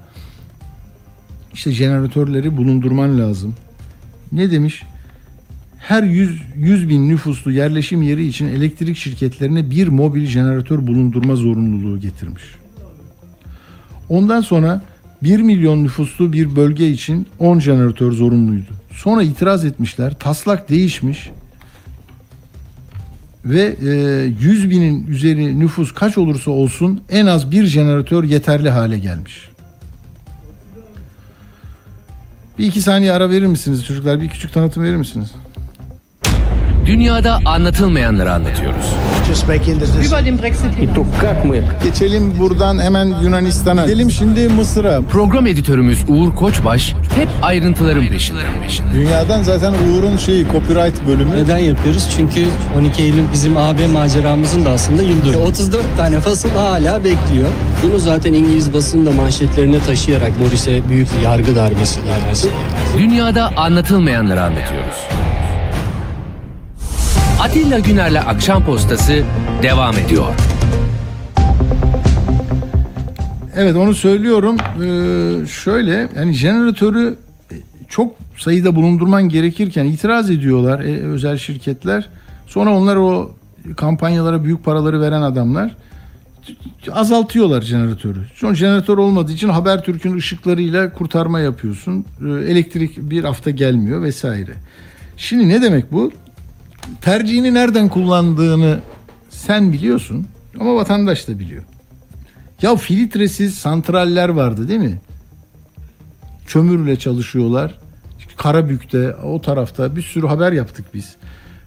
işte jeneratörleri bulundurman lazım. Ne demiş? Her 100, 100 bin nüfuslu yerleşim yeri için elektrik şirketlerine bir mobil jeneratör bulundurma zorunluluğu getirmiş. Ondan sonra 1 milyon nüfuslu bir bölge için 10 jeneratör zorunluydu. Sonra itiraz etmişler. Taslak değişmiş. Ve e, 100 binin üzeri nüfus kaç olursa olsun en az bir jeneratör yeterli hale gelmiş. Bir iki saniye ara verir misiniz çocuklar? Bir küçük tanıtım verir misiniz? Dünyada anlatılmayanları anlatıyoruz. Geçelim buradan hemen Yunanistan'a. Gidelim şimdi Mısır'a. Program editörümüz Uğur Koçbaş hep ayrıntıların peşinde. Dünyadan zaten Uğur'un şeyi copyright bölümü. Neden yapıyoruz? Çünkü 12 Eylül bizim AB maceramızın da aslında yıl dönümü. 34 tane fasıl hala bekliyor. Bunu zaten İngiliz basında manşetlerine taşıyarak Boris'e büyük yargı darbesi darbesi. Dünyada anlatılmayanları anlatıyoruz. Atilla Güner'le Akşam Postası devam ediyor. Evet onu söylüyorum. Ee, şöyle yani jeneratörü çok sayıda bulundurman gerekirken itiraz ediyorlar e, özel şirketler. Sonra onlar o kampanyalara büyük paraları veren adamlar azaltıyorlar jeneratörü. Sonra jeneratör olmadığı için Habertürk'ün ışıklarıyla kurtarma yapıyorsun. Ee, elektrik bir hafta gelmiyor vesaire. Şimdi ne demek bu? Tercihini nereden kullandığını sen biliyorsun ama vatandaş da biliyor. Ya filtresiz santraller vardı değil mi? Kömürle çalışıyorlar. Karabük'te o tarafta bir sürü haber yaptık biz.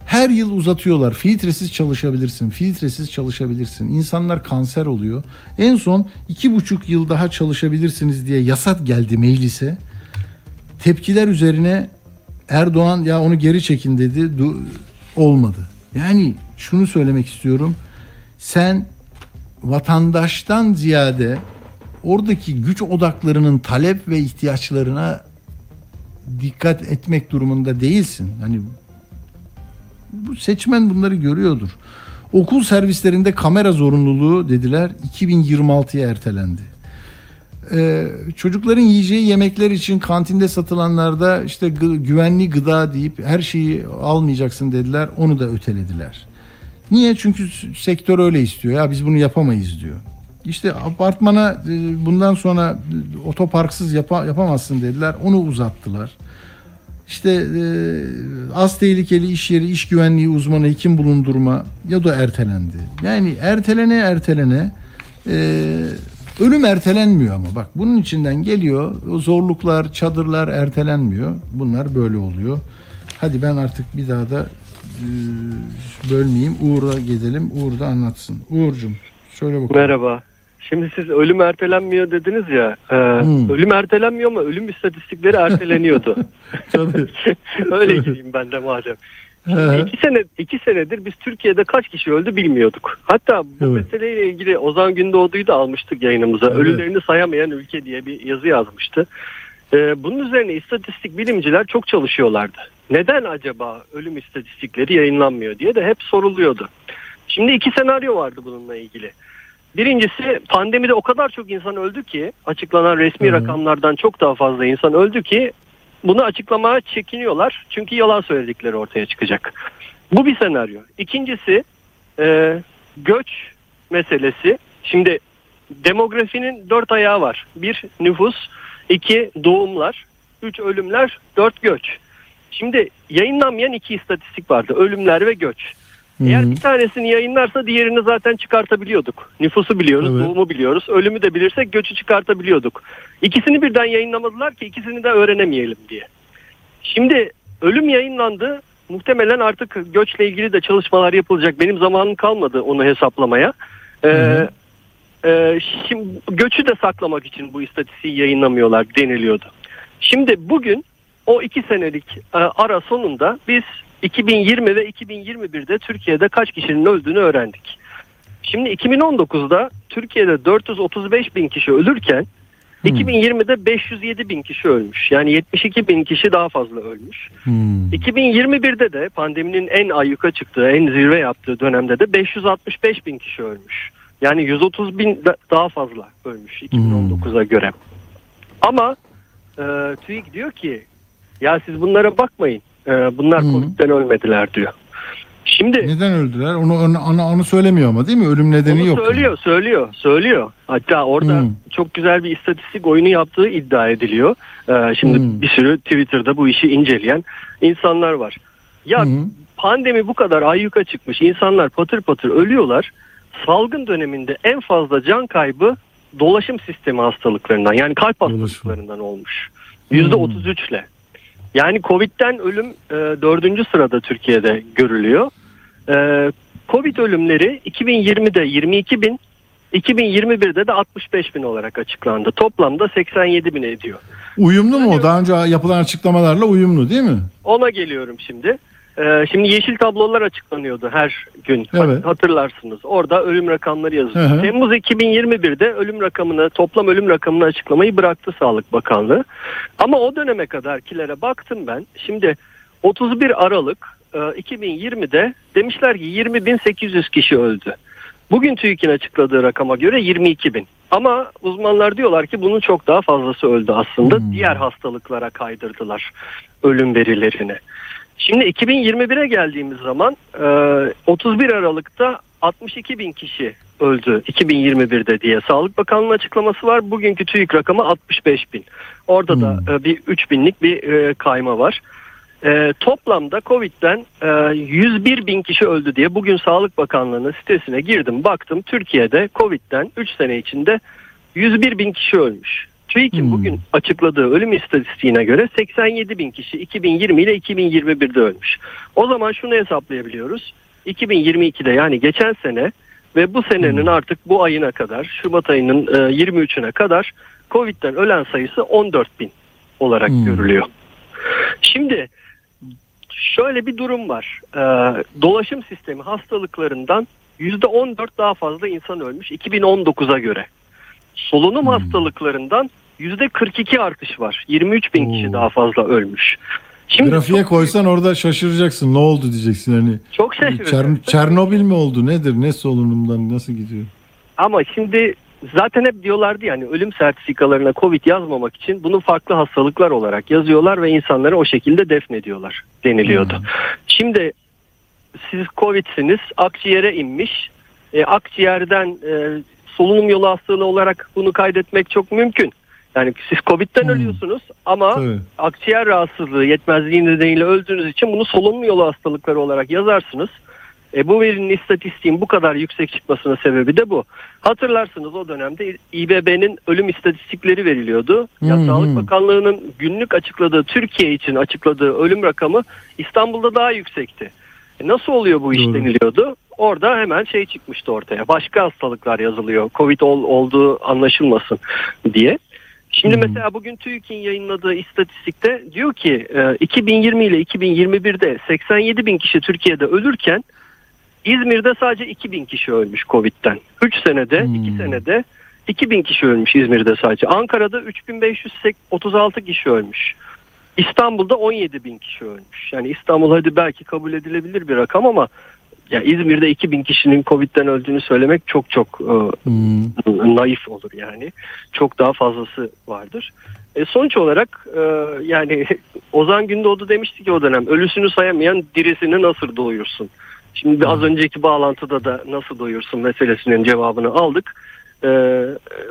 Her yıl uzatıyorlar. Filtresiz çalışabilirsin. Filtresiz çalışabilirsin. İnsanlar kanser oluyor. En son iki buçuk yıl daha çalışabilirsiniz diye yasat geldi meclise. Tepkiler üzerine Erdoğan ya onu geri çekin dedi. Du- olmadı. Yani şunu söylemek istiyorum. Sen vatandaştan ziyade oradaki güç odaklarının talep ve ihtiyaçlarına dikkat etmek durumunda değilsin. Hani bu seçmen bunları görüyordur. Okul servislerinde kamera zorunluluğu dediler 2026'ya ertelendi. Ee, çocukların yiyeceği yemekler için kantinde satılanlarda işte gı- güvenli gıda deyip her şeyi almayacaksın dediler. Onu da ötelediler. Niye? Çünkü sektör öyle istiyor. Ya biz bunu yapamayız diyor. İşte apartmana e, bundan sonra e, otoparksız yapa- yapamazsın dediler. Onu uzattılar. İşte e, az tehlikeli iş yeri iş güvenliği uzmanı hekim bulundurma ya da ertelendi. Yani ertelene ertelene e, ölüm ertelenmiyor ama bak bunun içinden geliyor o zorluklar çadırlar ertelenmiyor. Bunlar böyle oluyor. Hadi ben artık bir daha da e, bölmeyeyim. Uğur'a gidelim. Uğur da anlatsın. Uğur'cum söyle bakalım. Merhaba. Şimdi siz ölüm ertelenmiyor dediniz ya. e, Hmm. Ölüm ertelenmiyor ama ölüm istatistikleri erteleniyordu. Öyle gireyim ben de madem. İki, sene, iki senedir biz Türkiye'de kaç kişi öldü bilmiyorduk. Hatta bu meseleyle ilgili Ozan Gündoğdu'yu da almıştık yayınımıza. Evet. Ölülerini sayamayan ülke diye bir yazı yazmıştı. Ee, bunun üzerine istatistik bilimciler çok çalışıyorlardı. Neden acaba ölüm istatistikleri yayınlanmıyor diye de hep soruluyordu. Şimdi iki senaryo vardı bununla ilgili. Birincisi pandemide o kadar çok insan öldü ki açıklanan resmi rakamlardan çok daha fazla insan öldü ki bunu açıklamaya çekiniyorlar. Çünkü yalan söyledikleri ortaya çıkacak. Bu bir senaryo. İkincisi e, göç meselesi. Şimdi demografinin dört ayağı var. Bir nüfus, iki doğumlar, üç ölümler, dört göç. Şimdi yayınlanmayan iki istatistik vardı. Ölümler ve göç. Eğer bir tanesini yayınlarsa diğerini zaten çıkartabiliyorduk. Nüfusu biliyoruz, Evet. doğumu biliyoruz. Ölümü de bilirsek göçü çıkartabiliyorduk. İkisini birden yayınlamadılar ki ikisini de öğrenemeyelim diye. Şimdi ölüm yayınlandı. Muhtemelen artık göçle ilgili de çalışmalar yapılacak. Benim zamanım kalmadı onu hesaplamaya. Ee, e, şimdi göçü de saklamak için bu istatistiği yayınlamıyorlar deniliyordu. Şimdi bugün o iki senelik e, ara sonunda biz 2020 ve 2021'de Türkiye'de kaç kişinin öldüğünü öğrendik. Şimdi 2019'da Türkiye'de 435 bin kişi ölürken 2020'de 507 bin kişi ölmüş. Yani 72 bin kişi daha fazla ölmüş. 2021'de de pandeminin en ayyuka çıktığı, en zirve yaptığı dönemde de 565 bin kişi ölmüş. Yani 130 bin da- daha fazla ölmüş 2019'a göre. Ama e, TÜİK diyor ki ya siz bunlara bakmayın. E, bunlar Covid'den ölmediler diyor. Şimdi Neden öldüler? Onu onu, onu, söylemiyor ama değil mi? Ölüm nedeni Onu yok. söylüyor, söylüyor, söylüyor. Hatta orada Hmm. çok güzel bir istatistik oyunu yaptığı iddia ediliyor. Ee, şimdi Hmm. bir sürü Twitter'da bu işi inceleyen insanlar var. Ya pandemi bu kadar ayyuka çıkmış, insanlar patır patır ölüyorlar. Salgın döneminde en fazla can kaybı dolaşım sistemi hastalıklarından yani kalp hastalıklarından olmuş. Yüzde otuz üçle. Yani Covid'den ölüm e, dördüncü sırada Türkiye'de görülüyor. E, Covid ölümleri 2020'de 22 bin, 2021'de de 65 bin olarak açıklandı. Toplamda 87 bin ediyor. Uyumlu mu o? Daha önce yapılan açıklamalarla uyumlu değil mi? Ona geliyorum şimdi. Ee, şimdi yeşil tablolar açıklanıyordu her gün. Evet. Hatırlarsınız. Orada ölüm rakamları yazıyor. Hı hı. Temmuz 2021'de ölüm rakamını, toplam ölüm rakamını açıklamayı bıraktı Sağlık Bakanlığı. Ama o döneme kadarkilere baktım ben. Şimdi 31 Aralık e, 2020'de demişler ki 20.800 kişi öldü. Bugün TÜİK'in açıkladığı rakama göre 22 bin. Ama uzmanlar diyorlar ki bunun çok daha fazlası öldü aslında. Diğer hastalıklara kaydırdılar ölüm verilerini. Şimdi 2021'e geldiğimiz zaman e, 31 Aralık'ta 62 bin kişi öldü 2021'de diye Sağlık Bakanlığı açıklaması var. Bugünkü TÜİK rakamı 65 bin. Orada da e, bir 3 binlik bir e, kayma var. E, toplamda Covid'den e, 101 bin kişi öldü diye bugün Sağlık Bakanlığı'nın sitesine girdim baktım. Türkiye'de Covid'den 3 sene içinde 101 bin kişi ölmüş. TÜİK'in bugün açıkladığı ölüm istatistiğine göre 87 bin kişi 2020 ile 2021'de ölmüş. O zaman şunu hesaplayabiliyoruz. 2022'de yani geçen sene ve bu senenin artık bu ayına kadar Şubat ayının e, 23'üne kadar Covid'den ölen sayısı 14 bin olarak görülüyor. Şimdi şöyle bir durum var. Ee, dolaşım sistemi hastalıklarından %14 daha fazla insan ölmüş 2019'a göre. Solunum hastalıklarından %42 artış var. 23 bin kişi daha fazla ölmüş. Şimdi Grafiğe koysan orada şaşıracaksın. Ne oldu diyeceksin hani. Çok şaşıracaksın. Çer- Çernobil mi oldu? Nedir? Ne solunumdan nasıl gidiyor? Ama şimdi zaten hep diyorlardı yani ölüm sertifikalarına Covid yazmamak için bunu farklı hastalıklar olarak yazıyorlar ve insanları o şekilde defnediyorlar deniliyordu. Şimdi siz Covid'siniz akciğere inmiş. E, akciğerden e, solunum yolu hastalığı olarak bunu kaydetmek çok mümkün. Yani siz Covid'den ölüyorsunuz ama Tabii. akciğer rahatsızlığı yetmezliği nedeniyle öldüğünüz için bunu solunum yolu hastalıkları olarak yazarsınız. E, bu verinin istatistiğin bu kadar yüksek çıkmasının sebebi de bu. Hatırlarsınız o dönemde İBB'nin ölüm istatistikleri veriliyordu. Ya Hı hı. Sağlık Bakanlığı'nın günlük açıkladığı Türkiye için açıkladığı ölüm rakamı İstanbul'da daha yüksekti. E, nasıl oluyor bu iş deniliyordu. Orada hemen şey çıkmıştı ortaya. Başka hastalıklar yazılıyor. Covid ol- olduğu anlaşılmasın diye. Şimdi mesela bugün TÜİK'in yayınladığı istatistikte diyor ki e, 2020 ile 2021'de 87 bin kişi Türkiye'de ölürken İzmir'de sadece 2 bin kişi ölmüş Covid'den. 3 senede, 2 senede 2 bin kişi ölmüş İzmir'de sadece. Ankara'da 3536 kişi ölmüş. İstanbul'da 17 bin kişi ölmüş. Yani İstanbul hadi belki kabul edilebilir bir rakam ama ya İzmir'de 2000 kişinin Covid'den öldüğünü söylemek çok çok e, naif olur yani. Çok daha fazlası vardır. E, sonuç olarak e, yani Ozan Gündoğdu demişti ki o dönem ölüsünü sayamayan dirisini nasıl doyursun? Şimdi az önceki bağlantıda da nasıl doyursun meselesinin cevabını aldık. E,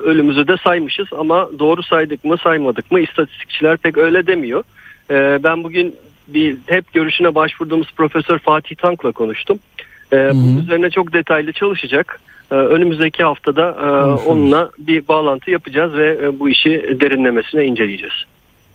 ölümümüzü de saymışız ama doğru saydık mı saymadık mı istatistikçiler pek öyle demiyor. E, ben bugün bir hep görüşüne başvurduğumuz Profesör Fatih Tank'la konuştum. E, bunun üzerine çok detaylı çalışacak. E, önümüzdeki haftada e, onunla bir bağlantı yapacağız ve e, bu işi derinlemesine inceleyeceğiz.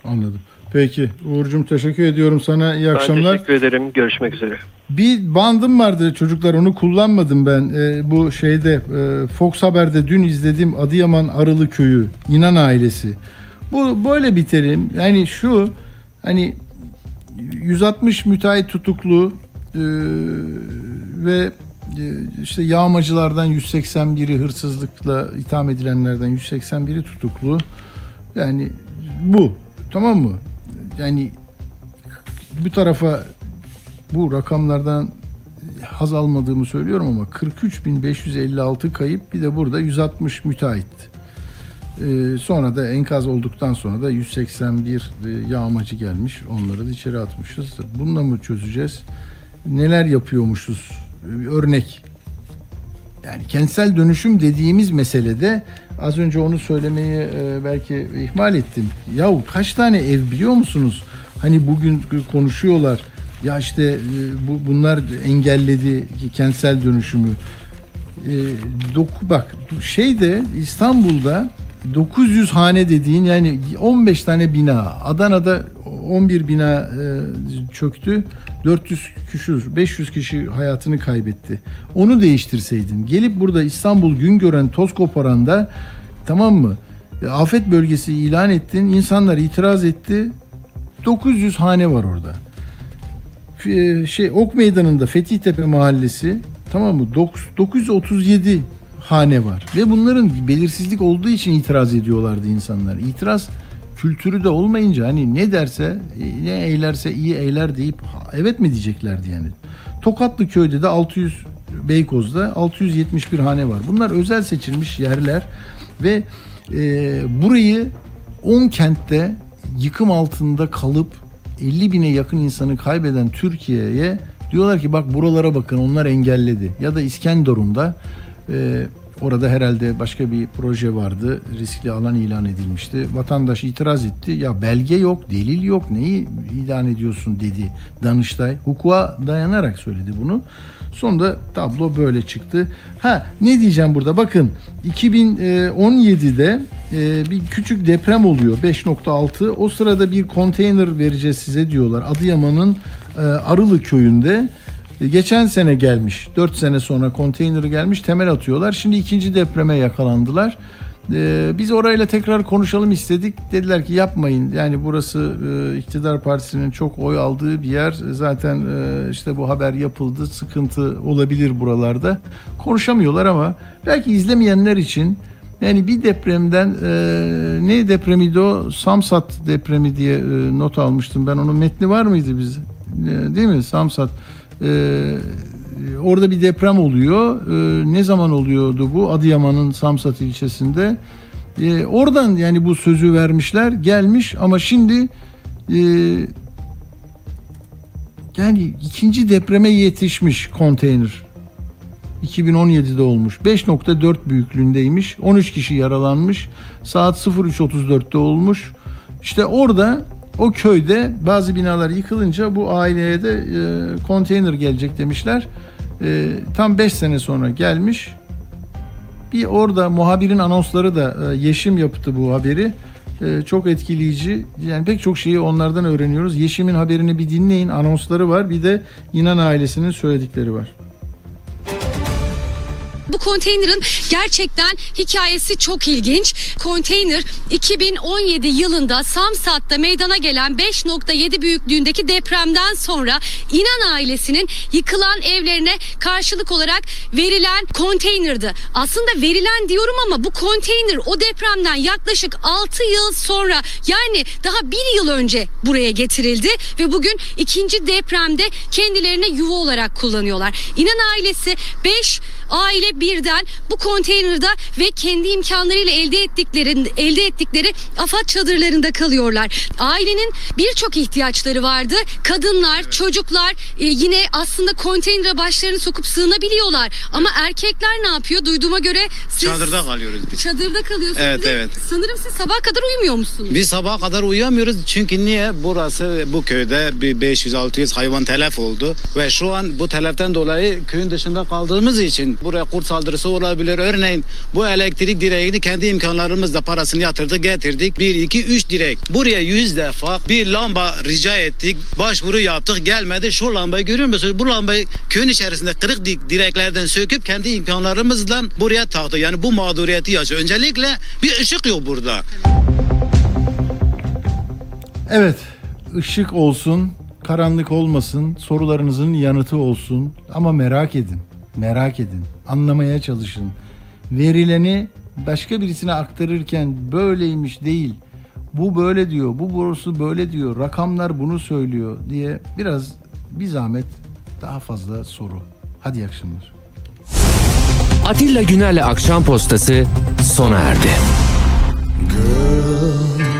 Anladım. Peki Uğur'cum teşekkür ediyorum sana. İyi Ben akşamlar. teşekkür ederim. Görüşmek üzere. Bir bandım vardı çocuklar onu kullanmadım ben. Ee, bu şeyde e, Fox Haber'de dün izledim Adıyaman Arılı Köyü İnan ailesi. Bu böyle biterim. Yani şu hani 160 müteahhit tutuklu e, ve e, işte yağmacılardan 181'i hırsızlıkla itham edilenlerden 181'i tutuklu. Yani bu tamam mı? Yani bu tarafa bu rakamlardan haz almadığımı söylüyorum ama 43.556 kayıp bir de burada 160 müteahhit. Ee, sonra da enkaz olduktan sonra da 181 e, yağmacı gelmiş. Onları da içeri atmışız. Bununla mı çözeceğiz? Neler yapıyormuşuz bir örnek. Yani kentsel dönüşüm dediğimiz meselede az önce onu söylemeyi e, belki ihmal ettim. Yahu kaç tane ev biliyor musunuz? Hani bugün konuşuyorlar. Ya işte e, bu bunlar engelledi kentsel dönüşümü. E, doku, bak şeyde İstanbul'da 900 hane dediğin yani 15 tane bina. Adana'da 11 bina e, çöktü. 400 küsür 500 kişi hayatını kaybetti. Onu değiştirseydin. Gelip burada İstanbul gün gören toz koparanda tamam mı? E, afet bölgesi ilan ettin. İnsanlar itiraz etti. 900 hane var orada. F- şey Ok Meydanı'nda Fethiyetepe Mahallesi tamam mı? Dok- 937 hane var ve bunların belirsizlik olduğu için itiraz ediyorlardı insanlar. İtiraz kültürü de olmayınca hani ne derse ne eylerse iyi eyler deyip evet mi diyeceklerdi yani. Tokatlı köyde de 600 Beykoz'da 671 hane var. Bunlar özel seçilmiş yerler ve e, burayı 10 kentte yıkım altında kalıp 50 bine yakın insanı kaybeden Türkiye'ye diyorlar ki bak buralara bakın onlar engelledi. Ya da İskenderun'da e, orada herhalde başka bir proje vardı. Riskli alan ilan edilmişti. Vatandaş itiraz etti. Ya belge yok, delil yok. Neyi ilan ediyorsun dedi Danıştay. Hukuka dayanarak söyledi bunu. Sonunda tablo böyle çıktı. Ha ne diyeceğim burada? Bakın 2017'de e, bir küçük deprem oluyor 5.6. O sırada bir konteyner vereceğiz size diyorlar. Adıyaman'ın e, Arılı köyünde. Geçen sene gelmiş. 4 sene sonra konteyner gelmiş. Temel atıyorlar. Şimdi ikinci depreme yakalandılar. E, biz orayla tekrar konuşalım istedik. Dediler ki yapmayın. Yani burası e, iktidar partisinin çok oy aldığı bir yer. Zaten e, işte bu haber yapıldı. Sıkıntı olabilir buralarda. Konuşamıyorlar ama belki izlemeyenler için yani bir depremden e, ne depremiydi o? Samsat depremi diye e, not almıştım. Ben onun metni var mıydı biz? E, değil mi? Samsat. E, orada bir deprem oluyor. E, ne zaman oluyordu bu? Adıyaman'ın Samsat ilçesinde. E, oradan yani bu sözü vermişler. Gelmiş ama şimdi e, yani ikinci depreme yetişmiş konteyner. 2017'de olmuş. 5.4 büyüklüğündeymiş. 13 kişi yaralanmış. Saat 03.34'te olmuş. İşte orada o köyde bazı binalar yıkılınca bu aileye de e, konteyner gelecek demişler. E, tam 5 sene sonra gelmiş. Bir orada muhabirin anonsları da e, Yeşim yaptı bu haberi. E, çok etkileyici. Yani pek çok şeyi onlardan öğreniyoruz. Yeşim'in haberini bir dinleyin. Anonsları var. Bir de İnan ailesinin söyledikleri var. Bu konteynerin gerçekten hikayesi çok ilginç. Konteyner 2017 yılında Samsat'ta meydana gelen 5.7 büyüklüğündeki depremden sonra İnan ailesinin yıkılan evlerine karşılık olarak verilen konteynerdi. Aslında verilen diyorum ama bu konteyner o depremden yaklaşık 6 yıl sonra yani daha bir yıl önce buraya getirildi ve bugün ikinci depremde kendilerine yuva olarak kullanıyorlar. İnan ailesi 5 aile birden bu konteynerde ve kendi imkanlarıyla elde ettikleri elde ettikleri afat çadırlarında kalıyorlar. Ailenin birçok ihtiyaçları vardı. Kadınlar, çocuklar e, yine aslında konteynere başlarını sokup sığınabiliyorlar. Ama erkekler ne yapıyor? Duyduğuma göre siz Çadırda kalıyoruz biz. çadırda kalıyorsunuz. Evet, ve evet. Sanırım siz sabah kadar uyumuyor musunuz? Biz sabaha kadar uyuyamıyoruz çünkü niye? Burası bu köyde bir 500-600 hayvan telef oldu ve şu an bu teleften dolayı köyün dışında kaldığımız için buraya kurt saldırısı olabilir. Örneğin bu elektrik direğini kendi imkanlarımızla parasını yatırdık getirdik. 1, 2, 3 direk. Buraya 100 defa bir lamba rica ettik. Başvuru yaptık gelmedi. Şu lambayı görüyor musunuz? Bu lambayı köyün içerisinde kırık di- direklerden söküp kendi imkanlarımızla buraya taktı. Yani bu mağduriyeti yaşıyor. Öncelikle bir ışık yok burada. Evet, ışık olsun, karanlık olmasın, sorularınızın yanıtı olsun ama merak edin, merak edin, anlamaya çalışın. Verileni başka birisine aktarırken böyleymiş değil, bu böyle diyor, bu borusu böyle diyor, rakamlar bunu söylüyor diye biraz bir zahmet daha fazla soru. Hadi iyi akşamlar. Atilla Güner'le Akşam Postası sona erdi. Girl,